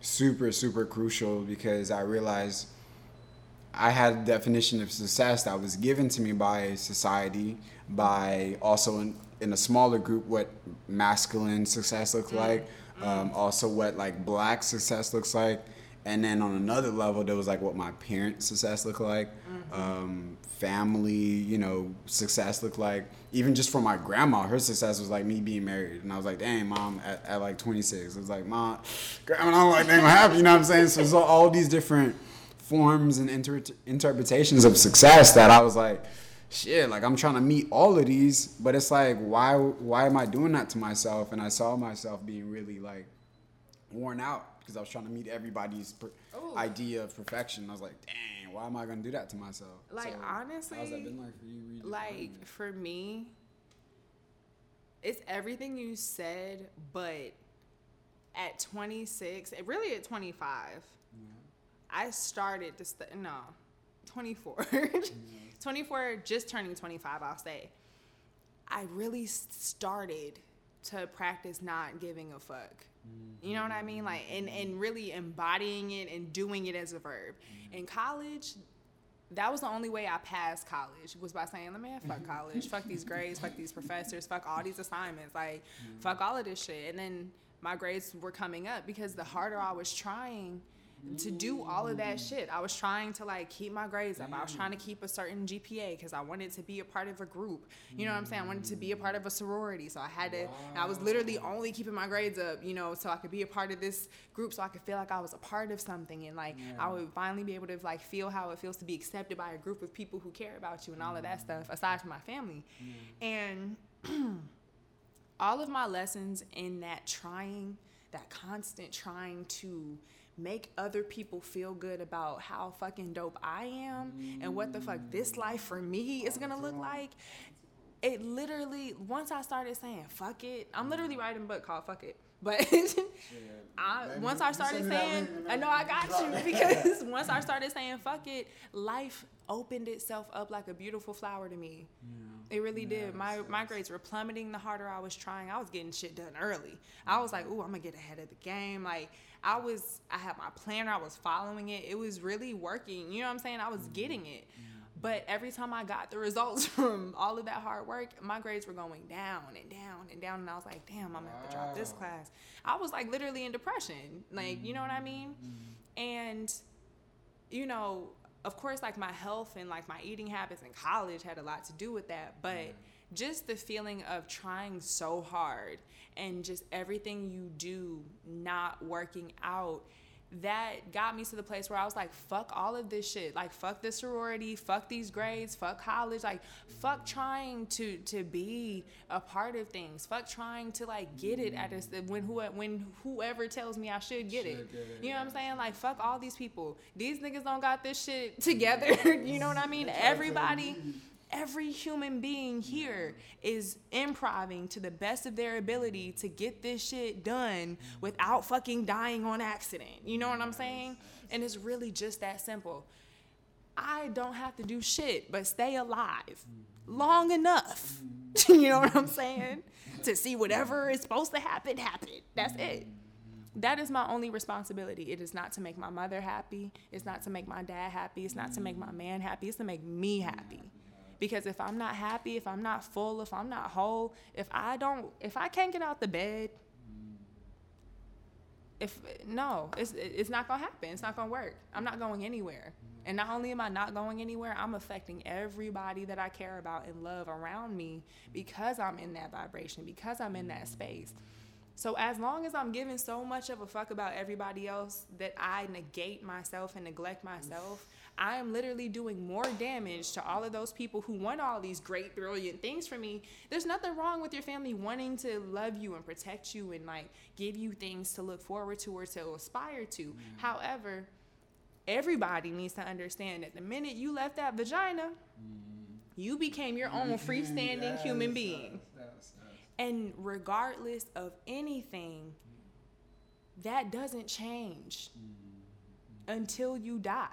super super crucial because I realized I had a definition of success that was given to me by society, by also in, in a smaller group what masculine success looks like, um, also what like black success looks like, and then on another level there was like what my parents' success looked like, um, family, you know, success looked like. Even just for my grandma, her success was like me being married, and I was like, dang, mom, at, at like 26, it was like, mom, grandma, I'm like, dang, what happened? You know what I'm saying? So it's all, all these different forms and inter- interpretations of success that I was like, shit, like I'm trying to meet all of these, but it's like, why, why am I doing that to myself? And I saw myself being really like worn out because I was trying to meet everybody's per- idea of perfection. I was like, dang, why am I gonna do that to myself? Like, honestly, how's that been like for you? like for me, it's everything you said, but at 26, eh, really at 25, I started to st- no, 24, mm-hmm. 24, just turning 25, I'll say. I really started to practice not giving a fuck. You know what I mean? Like, and, and really embodying it and doing it as a verb. Mm-hmm. In college, that was the only way I passed college was by saying, man, fuck mm-hmm. college, fuck these grades, fuck these professors, fuck all these assignments, like, mm-hmm. fuck all of this shit. And then my grades were coming up because the harder I was trying to do all of that shit, I was trying to like keep my grades up. I was mm. trying to keep a certain GPA because I wanted to be a part of a group. You know what I'm saying? I wanted to be a part of a sorority, so I had to. and I was literally only keeping my grades up, you know, so I could be a part of this group, so I could feel like I was a part of something, and like I would finally be able to like feel how it feels to be accepted by a group of people who care about you and all of that mm. stuff, aside from my family, mm. and all of my lessons in that trying, that constant trying to make other people feel good about how fucking dope I am and what the fuck this life for me is gonna look like. It literally, once I started saying fuck it, I'm literally writing a book called Fuck It. But I, Maybe once I started saying, I know I got you because once I started saying fuck it, life opened itself up like a beautiful flower to me. Yeah. It really did. My my grades were plummeting the harder I was trying. I was getting shit done early. I was like, "Ooh, I'm to get ahead of the game." Like I was I had my planner, I was following it. It was really working. You know what I'm saying? I was mm-hmm. getting it. But every time I got the results from all of that hard work, my grades were going down and down and down. And I was like, damn, I'm gonna have to drop this class. I was like literally in depression. Like, you know what I mean? Mm-hmm. And, you know, of course, like my health and like my eating habits in college had a lot to do with that. But mm. just the feeling of trying so hard and just everything you do not working out that got me to the place where I was like, fuck all of this shit. Like, fuck this sorority, fuck these grades, fuck college, like, fuck trying to to be a part of things. Fuck trying to like get it at a when who when whoever tells me I should get, should it. get it. You know what I'm saying? Like, fuck all these people. These niggas don't got this shit together. you know what I mean? Everybody every human being here is improving to the best of their ability to get this shit done without fucking dying on accident. You know what I'm saying? And it's really just that simple. I don't have to do shit but stay alive long enough. you know what I'm saying? to see whatever is supposed to happen happen. That's it. That is my only responsibility. It is not to make my mother happy. It's not to make my dad happy. It's not to make my man happy. It's to make me happy. Because if I'm not happy, if I'm not full, if I'm not whole, if I don't, if I can't get out the bed, if no, it's it's not gonna happen. It's not gonna work. I'm not going anywhere. And not only am I not going anywhere, I'm affecting everybody that I care about and love around me because I'm in that vibration, because I'm in that space. So as long as I'm giving so much of a fuck about everybody else that I negate myself and neglect myself, I am literally doing more damage to all of those people who want all these great, brilliant things for me. There's nothing wrong with your family wanting to love you and protect you and like give you things to look forward to or to aspire to. Mm-hmm. However, everybody needs to understand that the minute you left that vagina, mm-hmm. you became your own freestanding yes, human being. Yes, yes, and regardless of anything, that doesn't change mm-hmm. until you die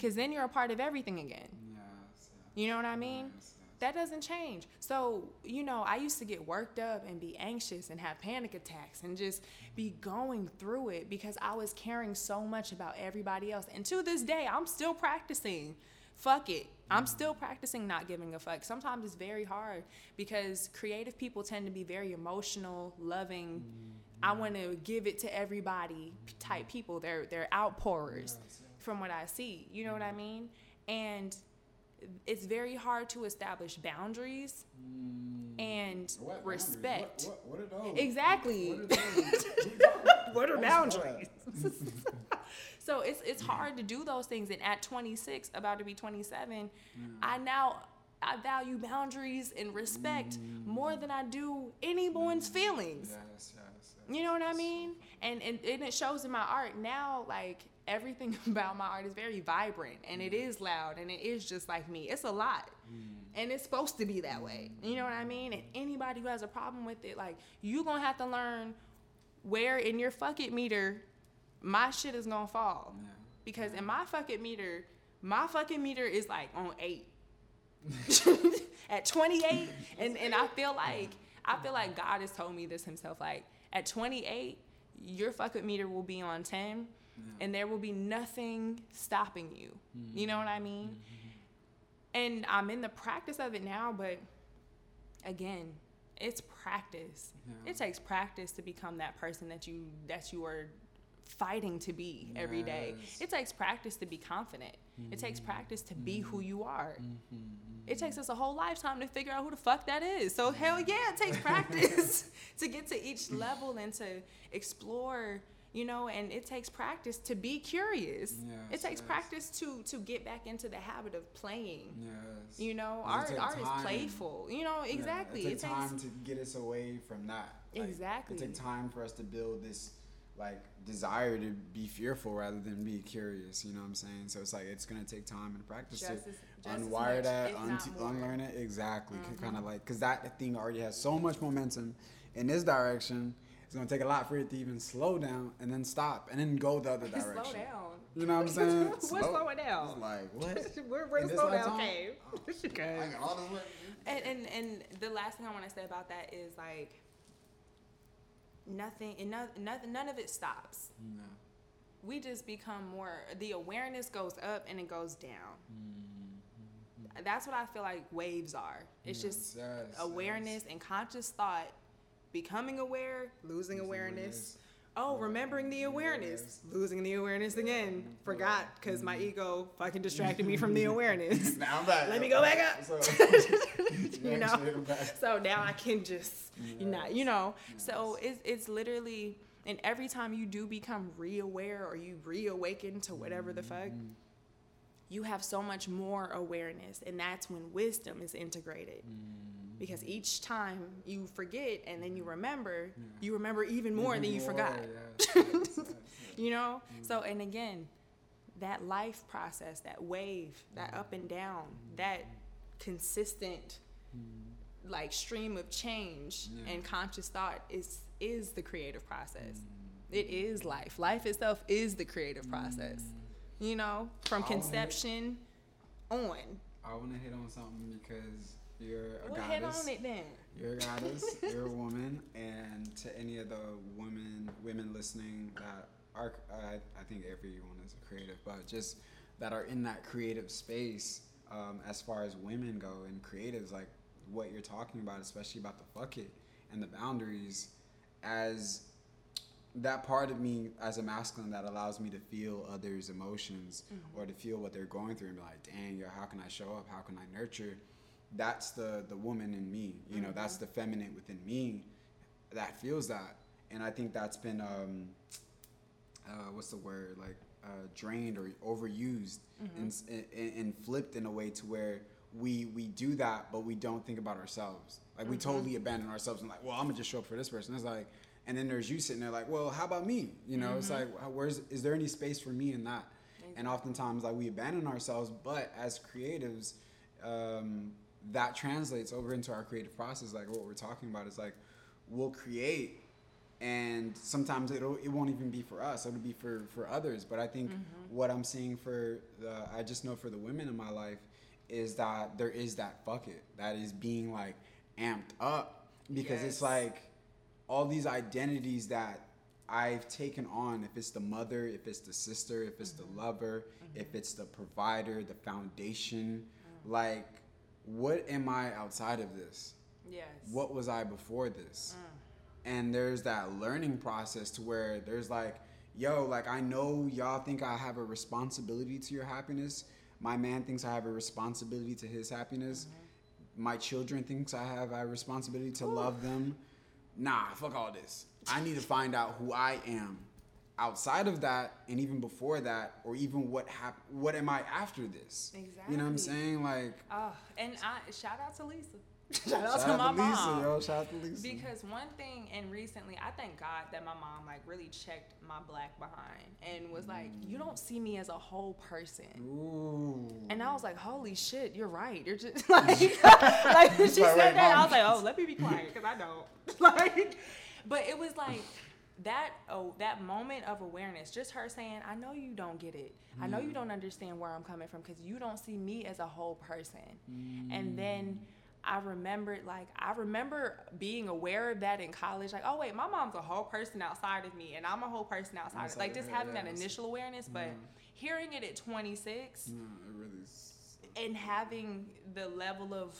because then you're a part of everything again. Yes, You know what I mean? Yes, yes. That doesn't change. So, you know, I used to get worked up and be anxious and have panic attacks and just be going through it because I was caring so much about everybody else. And to this day, I'm still practicing. Fuck it. I'm still practicing not giving a fuck. Sometimes it's very hard because creative people tend to be very emotional, loving. Mm-hmm. I want to give it to everybody type people. They're they're outpourers. Yes from what I see. You know what I mean? And it's very hard to establish boundaries mm. and what respect. What, what, what, are those? Exactly. What are, what are boundaries? so it's it's hard to do those things. And at 26, about to be 27, mm. I now I value boundaries and respect mm. more than I do anyone's feelings. Yes, yes, yes. You know what I mean? And, and and it shows in my art now. Like everything about my art is very vibrant and it is loud and it is just like me. It's a lot. Mm. And it's supposed to be that way. You know what I mean? And anybody who has a problem with it, like, you gonna have to learn where in your fuck it meter my shit is gonna fall. Yeah. Because in my fuck it meter, my fucking meter is like on eight. at 28, and, and I feel like I feel like God has told me this himself. Like at 28, your fuck it meter will be on 10 and there will be nothing stopping you. Mm-hmm. You know what I mean? Mm-hmm. And I'm in the practice of it now, but again, it's practice. Yeah. It takes practice to become that person that you that you are fighting to be yes. every day. It takes practice to be confident. Mm-hmm. It takes mm-hmm. practice to be who you are. Mm-hmm. It takes us a whole lifetime to figure out who the fuck that is. So hell yeah, it takes practice to get to each level and to explore you know and it takes practice to be curious. Yes, it takes yes. practice to to get back into the habit of playing. Yes. You know art art time. is playful. You know exactly yeah, it, takes it takes time to get us away from that. Like, exactly. it takes time for us to build this like desire to be fearful rather than be curious you know what i'm saying? So it's like it's gonna take time and practice just to as, unwire that un- unlearn it. Exactly. Mm-hmm. kind of like because that thing already has so much momentum in this direction it's gonna take a lot for it to even slow down and then stop and then go the other direction. Slow down. You know what I'm saying? What's Slow- slowing down? It's like what? Where, where In the this slowdown lifetime? came? I got all this work. And, and and the last thing I want to say about that is like nothing and no, nothing none of it stops. No. We just become more the awareness goes up and it goes down. Mm. That's what I feel like waves are. It's Yes, just yes, awareness and conscious thought, becoming aware, losing Losing awareness. awareness. Oh, remembering the awareness, losing the awareness again. Forgot because my ego fucking distracted me from the awareness. Now I'm back. Let me go back up. So, you know so now i can just you know Yes. you know so it's it's literally and every time you do become re-aware or you reawaken to whatever the fuck Mm-hmm. you have so much more awareness and that's when wisdom is integrated Mm-hmm. Because each time you forget and then you remember you remember even more than you More, forgot. yes, yes, yes. you know? Mm. So and again that life process that wave that mm. up and down mm. that consistent like stream of change Yeah. and conscious thought is is the creative process. It is life. Life itself is the creative process. You know? From I wanna- conception on. I want to hit on something because you're a well head goddess. on it then You're a goddess. you're a woman, and to any of the women women listening that are, I, I think everyone is a creative, but just that are in that creative space. Um, as far as women go and creatives, like what you're talking about, especially about the fuck it and the boundaries, as that part of me as a masculine that allows me to feel others' emotions or to feel what they're going through and be like, dang, yo, how can I show up? How can I nurture? That's the the woman in me. You know, that's the feminine within me that feels that. And I think that's been um uh, what's the word? Like uh, drained or overused and, and, and flipped in a way to where we we do that but we don't think about ourselves. Like we totally abandon ourselves and like well i'm gonna just show up for this person. It's like and then there's you sitting there like well how about me? You know it's like where's is there any space for me in that? And oftentimes like we abandon ourselves but as creatives um, that translates over into our creative process like what we're talking about is like we'll create and sometimes it'll it won't even be for us it'll be for for others. But i think mm-hmm. what i'm seeing for the i just know for the women in my life is that there is that bucket that is being like amped up because it's like all these identities that I've taken on, if it's the mother, if it's the sister, if it's the mm-hmm. lover, if mm-hmm. it's the provider, the foundation, mm. like, what am I outside of this? yes What was I before this? Mm. And there's that learning process to where there's like, yo, like, I know y'all think I have a responsibility to your happiness. My man thinks I have a responsibility to his happiness. Mm-hmm. My children thinks I have a responsibility to love them. Nah, fuck all this. I need to find out who I am outside of that and even before that or even what hap- what am I after this? exactly You know what I'm saying? Like oh and i shout out to lisa shout out shout to my out to Lisa, mom yo, shout out to Lisa. Because one thing, and recently, I thank God that my mom like really checked my black behind and was like, "You don't see me as a whole person." Ooh. And I was like, "Holy shit, you're right." You're just like, like she said wait, that, I was like, "Oh, let me be quiet," because I don't. like, but it was like that. Oh, that moment of awareness, just her saying, "I know you don't get it. I know you don't understand where I'm coming from because you don't see me as a whole person." And then. I remembered like I remember being aware of that in college. Like, oh wait, my mom's a whole person outside of me, and I'm a whole person outside. Of, Outside like just her, having that initial awareness, but hearing it at 26 No, it really and having the level of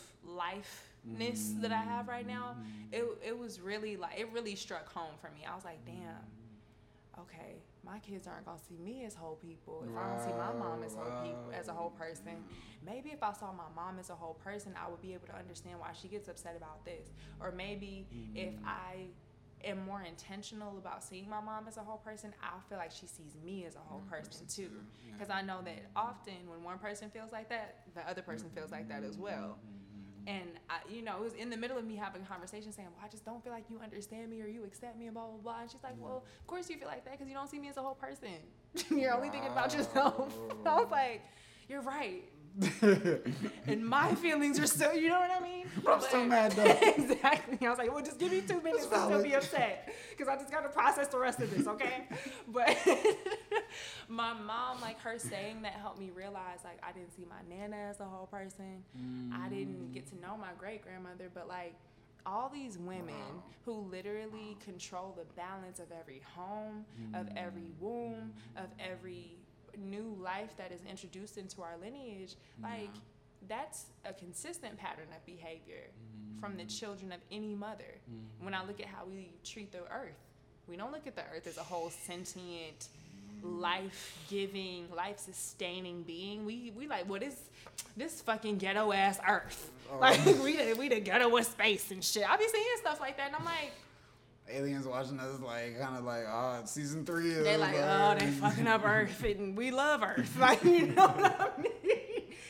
lifeness that I have right now, it it was really like it really struck home for me. I was like, damn, okay, my kids aren't gonna see me as whole people. If I don't see my mom as whole people as a whole person, maybe if I saw my mom as a whole person, I would be able to understand why she gets upset about this. Or maybe if mm. I am more intentional about seeing my mom as a whole person, I'll feel like she sees me as a whole mm, person too. too, yeah. Because I know that often when one person feels like that, the other person feels like that as well. Mm-hmm. And I, you know, it was in the middle of me having a conversation saying, "Well, I just don't feel like you understand me or you accept me and blah blah blah." And she's like, mm. "Well, of course you feel like that because you don't see me as a whole person. You're only thinking about yourself." I was like, you're right. and my feelings are still, you know what I mean? But I'm so mad though. exactly. I was like, well, just give me two minutes to still be upset because I just got to process the rest of this, okay? But my mom, like her saying that helped me realize, like, I didn't see my nana as a whole person. I didn't mm. get to know my great grandmother, but like, all these women who literally control the balance of every home, of every mm. womb, of every new life that is introduced into our lineage, like that's a consistent pattern of behavior from the mm-hmm. children of any mother. Mm-hmm. When I look at how we treat the earth, we don't look at the earth as a whole sentient, life giving, life sustaining being. We we like what is this fucking ghetto ass earth? Oh. Like we the, we the ghetto of space and shit. I be seeing stuff like that and I'm like, Aliens watching us like kind of like oh it's season three. they like, oh, they fucking up Earth, and we love Earth. Like, you know what I mean?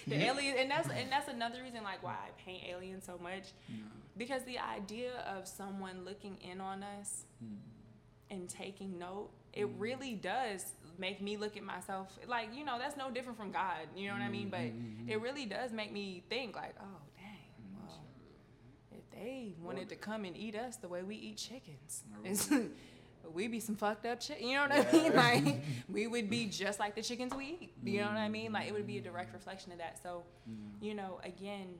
The alien, and that's and that's another reason like why I paint aliens so much, because the idea of someone looking in on us hmm. and taking note, it hmm. really does make me look at myself like you know that's no different from God. You know what I mean? Mm-hmm, but mm-hmm, mm-hmm. it really does make me think like, oh dang, well, if they wanted to come and eat us the way we eat chickens, it's, we be some fucked up chicken. You know what I mean? Like we would be just like the chickens we eat. You know what I mean? Like it would be a direct reflection of that. So, mm. you know, again,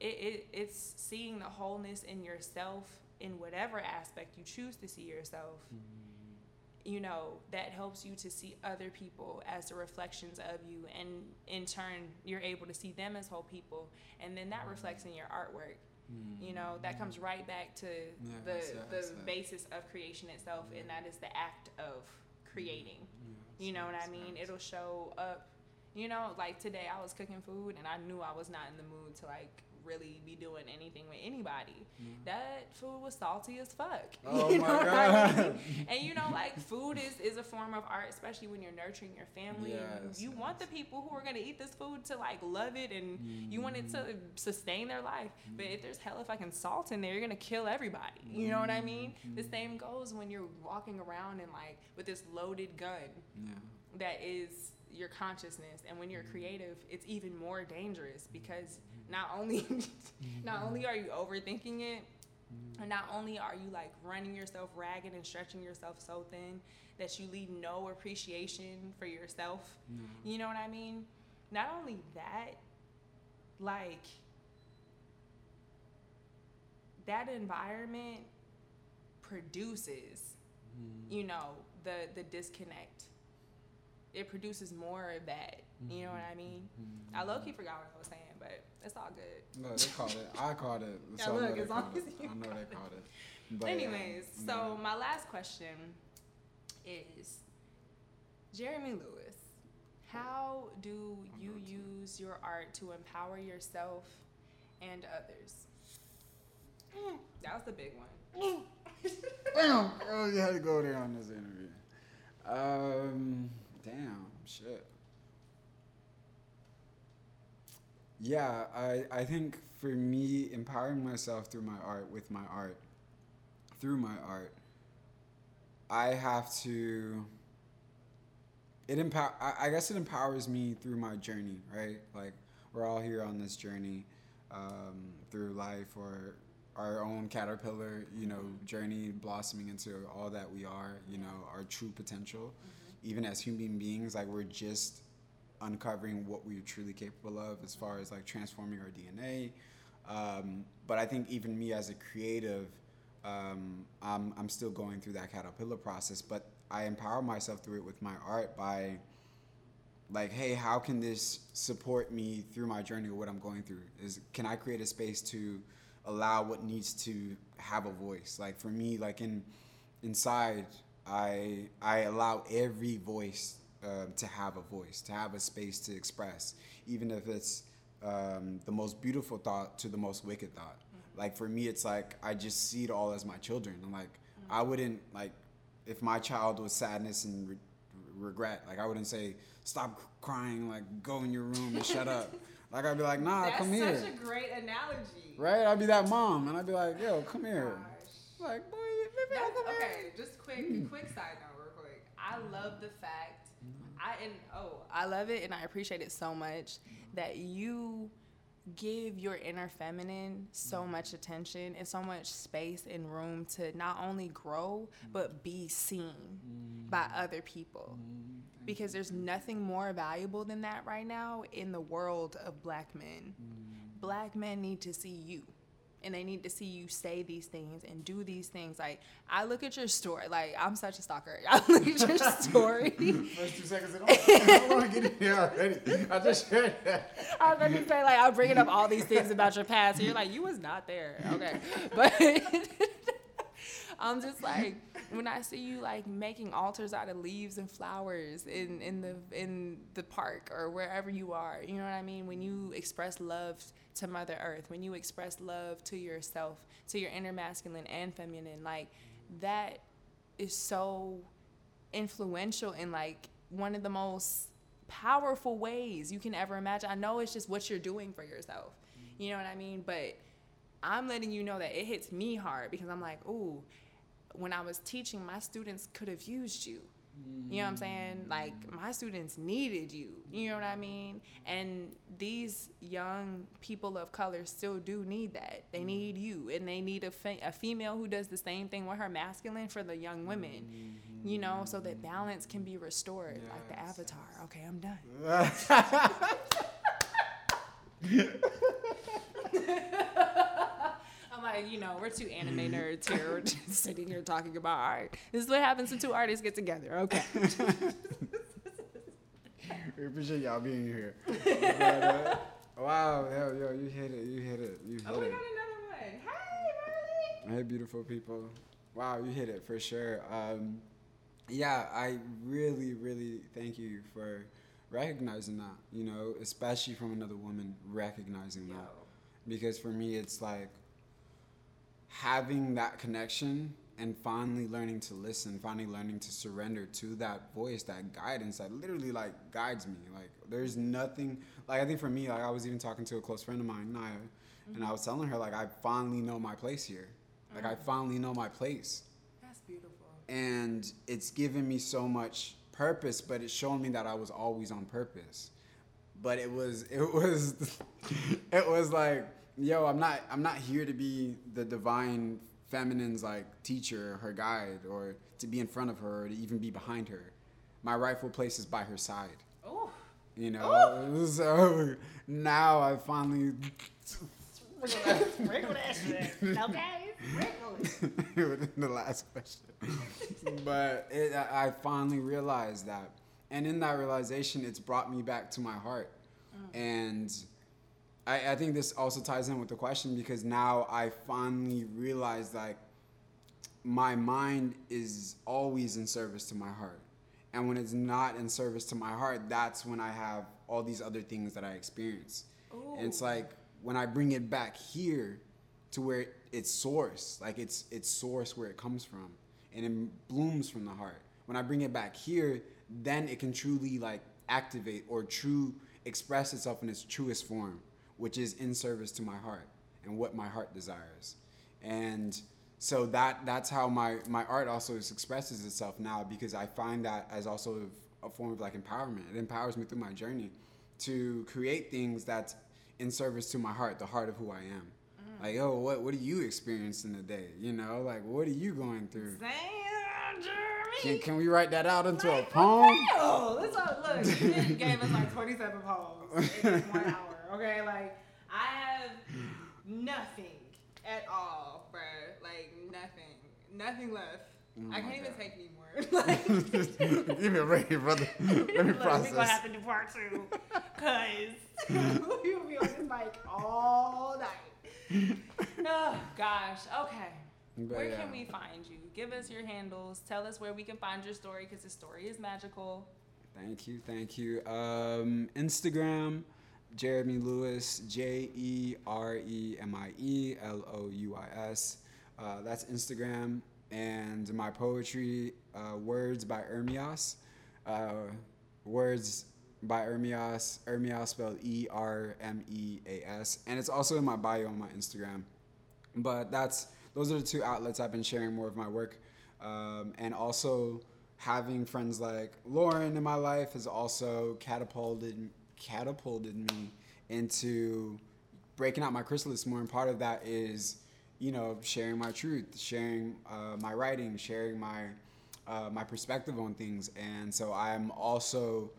it, it it's seeing the wholeness in yourself in whatever aspect you choose to see yourself. Mm. You know, that helps you to see other people as the reflections of you, and in turn, you're able to see them as whole people, and then that reflects in your artwork. You know, that comes right back to the Yes, the yes. basis of creation itself, and that is the act of creating. You know what I mean? It'll show up. You know, like today I was cooking food and I knew I was not in the mood to like really be doing anything with anybody. That food was salty as fuck. Oh you my know I God. mean? And you know, like food is is a form of art, especially when you're nurturing your family. Yes, you want the people who are gonna eat this food to like love it and you want it to Mm-hmm. sustain their life. But if there's hella fucking salt in there, you're gonna kill everybody. You know what I mean? Mm-hmm. The same goes when you're walking around and like with this loaded gun Yeah. that is your consciousness and when you're creative it's even more dangerous because not only not only are you overthinking it mm-hmm. and not only are you like running yourself ragged and stretching yourself so thin that you leave no appreciation for yourself mm-hmm. you know what i mean? Not only that like that environment produces mm-hmm. you know the the disconnect. It produces more of that you know what i mean? I low-key forgot what i was saying but it's all good No, they called it. I called it. Yeah, So I look, as long as you I know they called it. But, yeah, anyways so my last question is jeremy lewis how do you use your art to empower yourself and others that was the big one Damn, girl, you had to go there on this interview. Um, damn, shit. Yeah, I, I think for me, empowering myself through my art, with my art, through my art, I have to. It empower. I I guess it empowers me through my journey, right? Like we're all here on this journey um, through life, or our own caterpillar, you know, journey blossoming into all that we are. You know, our true potential. Even as human beings, like we're just uncovering what we're truly capable of as far as like transforming our DNA. Um, but I think even me as a creative, um, I'm, I'm still going through that caterpillar process, but I empower myself through it with my art by like, hey, how can this support me through my journey or what I'm going through? Is can I create a space to allow what needs to have a voice? Like for me, like in inside, I I allow every voice um, to have a voice, to have a space to express, even if it's um, the most beautiful thought to the most wicked thought. Like for me, it's like I just see it all as my children. I'm like, I wouldn't like if my child was sadness and re- regret. Like I wouldn't say stop crying, like go in your room and shut up. Like I'd be like, nah, that's come here. That's such a great analogy right? I'd be that mom, and I'd be like, yo, come here. Gosh. Like, boy, baby, come here. okay, just quick, quick side note, real quick. I love the fact. I and oh, I love it and I appreciate it so much mm-hmm. that you give your inner feminine so mm-hmm. much attention and so much space and room to not only grow mm-hmm. but be seen by other people. Because there's nothing more valuable than that right now in the world of black men. Black men need to see you and they need to see you say these things and do these things. Like I look at your story, like I'm such a stalker. I look at your story. First two seconds, in, oh, I want to get in here already. I just heard that. I was going to say like I'm bringing up all these things about your past, and you're like you was not there, okay? But I'm just like when I see you like making altars out of leaves and flowers in in the in the park or wherever you are. You know what I mean? When you express love to Mother Earth, when you express love to yourself, to your inner masculine and feminine, like that is so influential in like one of the most powerful ways you can ever imagine. I know it's just what you're doing for yourself. You know what I mean? But I'm letting you know that it hits me hard because I'm like, ooh, when I was teaching, my students could have used you. You know what I'm saying? Mm. Like my students needed you. You know what I mean? And these young people of color still do need that. They mm. need you, and they need a, fe- a female who does the same thing with her masculine for the young women. You know, so that mm-hmm. balance can be restored, like the Avatar. Okay, I'm done. Like, you know, we're two anime nerds here. We're just sitting here talking about art. This is what happens when two artists get together. Okay. we appreciate y'all being here. Uh, wow, yo, yo, you hit it, you hit it, you hit it. Oh, we got another one. Hey, Marley. Hey, beautiful people. Wow, you hit it for sure. Um, yeah, I really, really thank you for recognizing that, you know, especially from another woman recognizing Yo. that. Because for me, it's like having that connection and finally learning to listen, finally learning to surrender to that voice, that guidance that literally like guides me. Like there's nothing like I think for me, like I was even talking to a close friend of mine, Naya, and I mm-hmm. was telling her like I finally know my place here. Like I oh. finally know my place. That's beautiful. And it's given me so much purpose, but it's shown me that I was always on purpose. But it was it was it was like, yo, I'm not I'm not here to be the divine feminine's like teacher, her guide, or to be in front of her or to even be behind her. My rightful place is by her side. Oh. You know? So now I finally Sprinkle that shit. Okay? It. within the last question. but it, I I finally realized that. And in that realization, it's brought me back to my heart. Mm. And I, I think this also ties in with the question because now I finally realize like my mind is always in service to my heart. And when it's not in service to my heart, that's when I have all these other things that I experience. And it's like when I bring it back here to where it's source, like it's it's source where it comes from, and it blooms from the heart. When I bring it back here, then it can truly like activate or true express itself in its truest form, which is in service to my heart and what my heart desires. And so that that's how my my art also expresses itself now because I find that as also a form of like empowerment. It empowers me through my journey to create things that's in service to my heart, the heart of who I am. Mm. Like, oh, what what do you experience in the day? You know, like what are you going through? Damn, Can, can we write that out into a poem? Oh, let's all look. You gave us like 27 poems in one hour. Okay, like I have nothing at all, bruh. Like nothing, nothing left. I can't even take anymore. like, Give me a break, brother. Let me look, process. gonna have to do part two, cause we'll be on this mic all night. Oh gosh. Okay. But where yeah. can we find you? Give us your handles. Tell us where we can find your story because the story is magical. Thank you, thank you. Um, Instagram, Jeremie Louis, J E R E M I E L O U I S. Uh, that's Instagram. And my poetry, uh, Words by Ermias. Uh, words by Ermias. Ermias spelled E R M E A S. And it's also in my bio on my Instagram. But that's those are the two outlets I've been sharing more of my work, um, and also having friends like Lauren in my life has also catapulted catapulted me into breaking out my chrysalis more. And part of that is, you know, sharing my truth, sharing uh, my writing, sharing my uh, my perspective on things. And so I'm also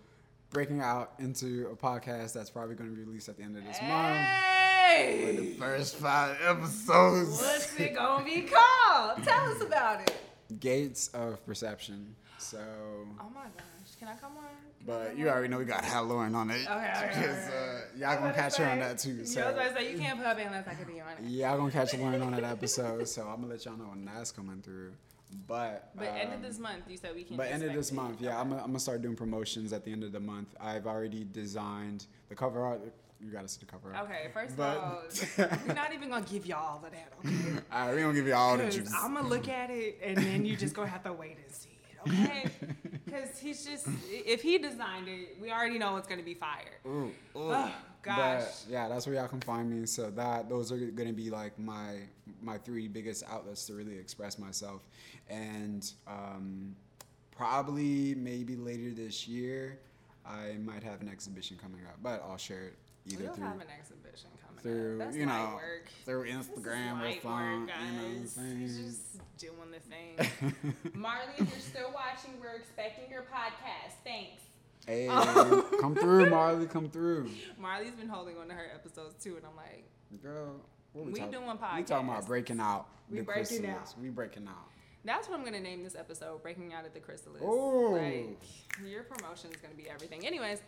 breaking out into a podcast that's probably going to be released at the end of this month. Hey! The first five episodes. What's it gonna be called? Tell us about it. Gates of Perception. So, Oh my gosh, can I come on? But you already know we got to have Lauren on it. Okay, okay, okay, Because, uh, y'all gonna catch her on that too. Know, I was So, gonna say you can't pub unless I could be on it. y'all gonna catch Lauren on that episode. So I'm gonna let y'all know when that's coming through. But But end of um, this month, you said we can. But end of this it. month, yeah, I'm gonna, I'm gonna start doing promotions at the end of the month. I've already designed the cover art. You gotta see the cover art. Okay, first But- of all, we're not even gonna give you all of that, okay? All right, we gonna give you all the juice. I'm gonna look at it and then you just gonna have to wait and see okay? Because he's just, if he designed it, we already know it's gonna be fire. Ooh, ooh. Oh, gosh. But yeah, that's where y'all can find me. So that those are gonna be like my my three biggest outlets to really express myself, and um, probably maybe later this year, I might have an exhibition coming up, but I'll share it either We'll through have an exhibition coming through. That's you know work. through Instagram or something. You know what I'm saying? He's just doing the thing. Marley, if you're still watching, we're expecting your podcast. Thanks. Hey, come through, Marley, come through. Marley's been holding on to her episodes too, and I'm like, Girl, what We talk- doing We talking about breaking out. We the breaking chrysalis. out. We breaking out. that's what I'm gonna name this episode, "Breaking Out at the Chrysalis." Ooh. Like, your promotion is gonna be everything. Anyways,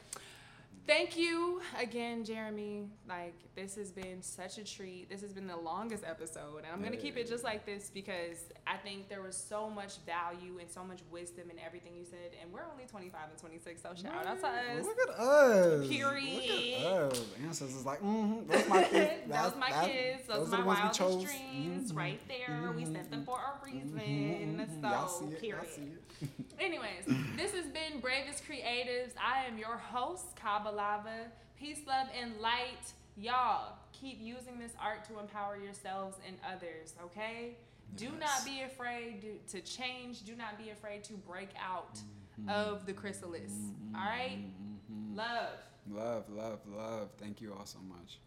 thank you again, Jeremie. Like, this has been such a treat. This has been the longest episode, and I'm gonna keep it just like this because I think there was so much value and so much wisdom in everything you said, and we're only 25 and 26, so shout out to us. Look at us. Period. Look at us. Ancestors like, mm-hmm, those my kids. those my That- kids. Those, are are my wildest dreams, Mhm. right there. We sent them for a reason. Mhm. Y'all So, see it. Y'all period. Anyways, this has been Bravest Creatives. I am your host, Kabalava. Peace, love, and light. Y'all, keep using this art to empower yourselves and others, okay? Do not be afraid to- to change. Do not be afraid to break out Mm-hmm. of the chrysalis. All right? Love. Love, love, love. Thank you all so much.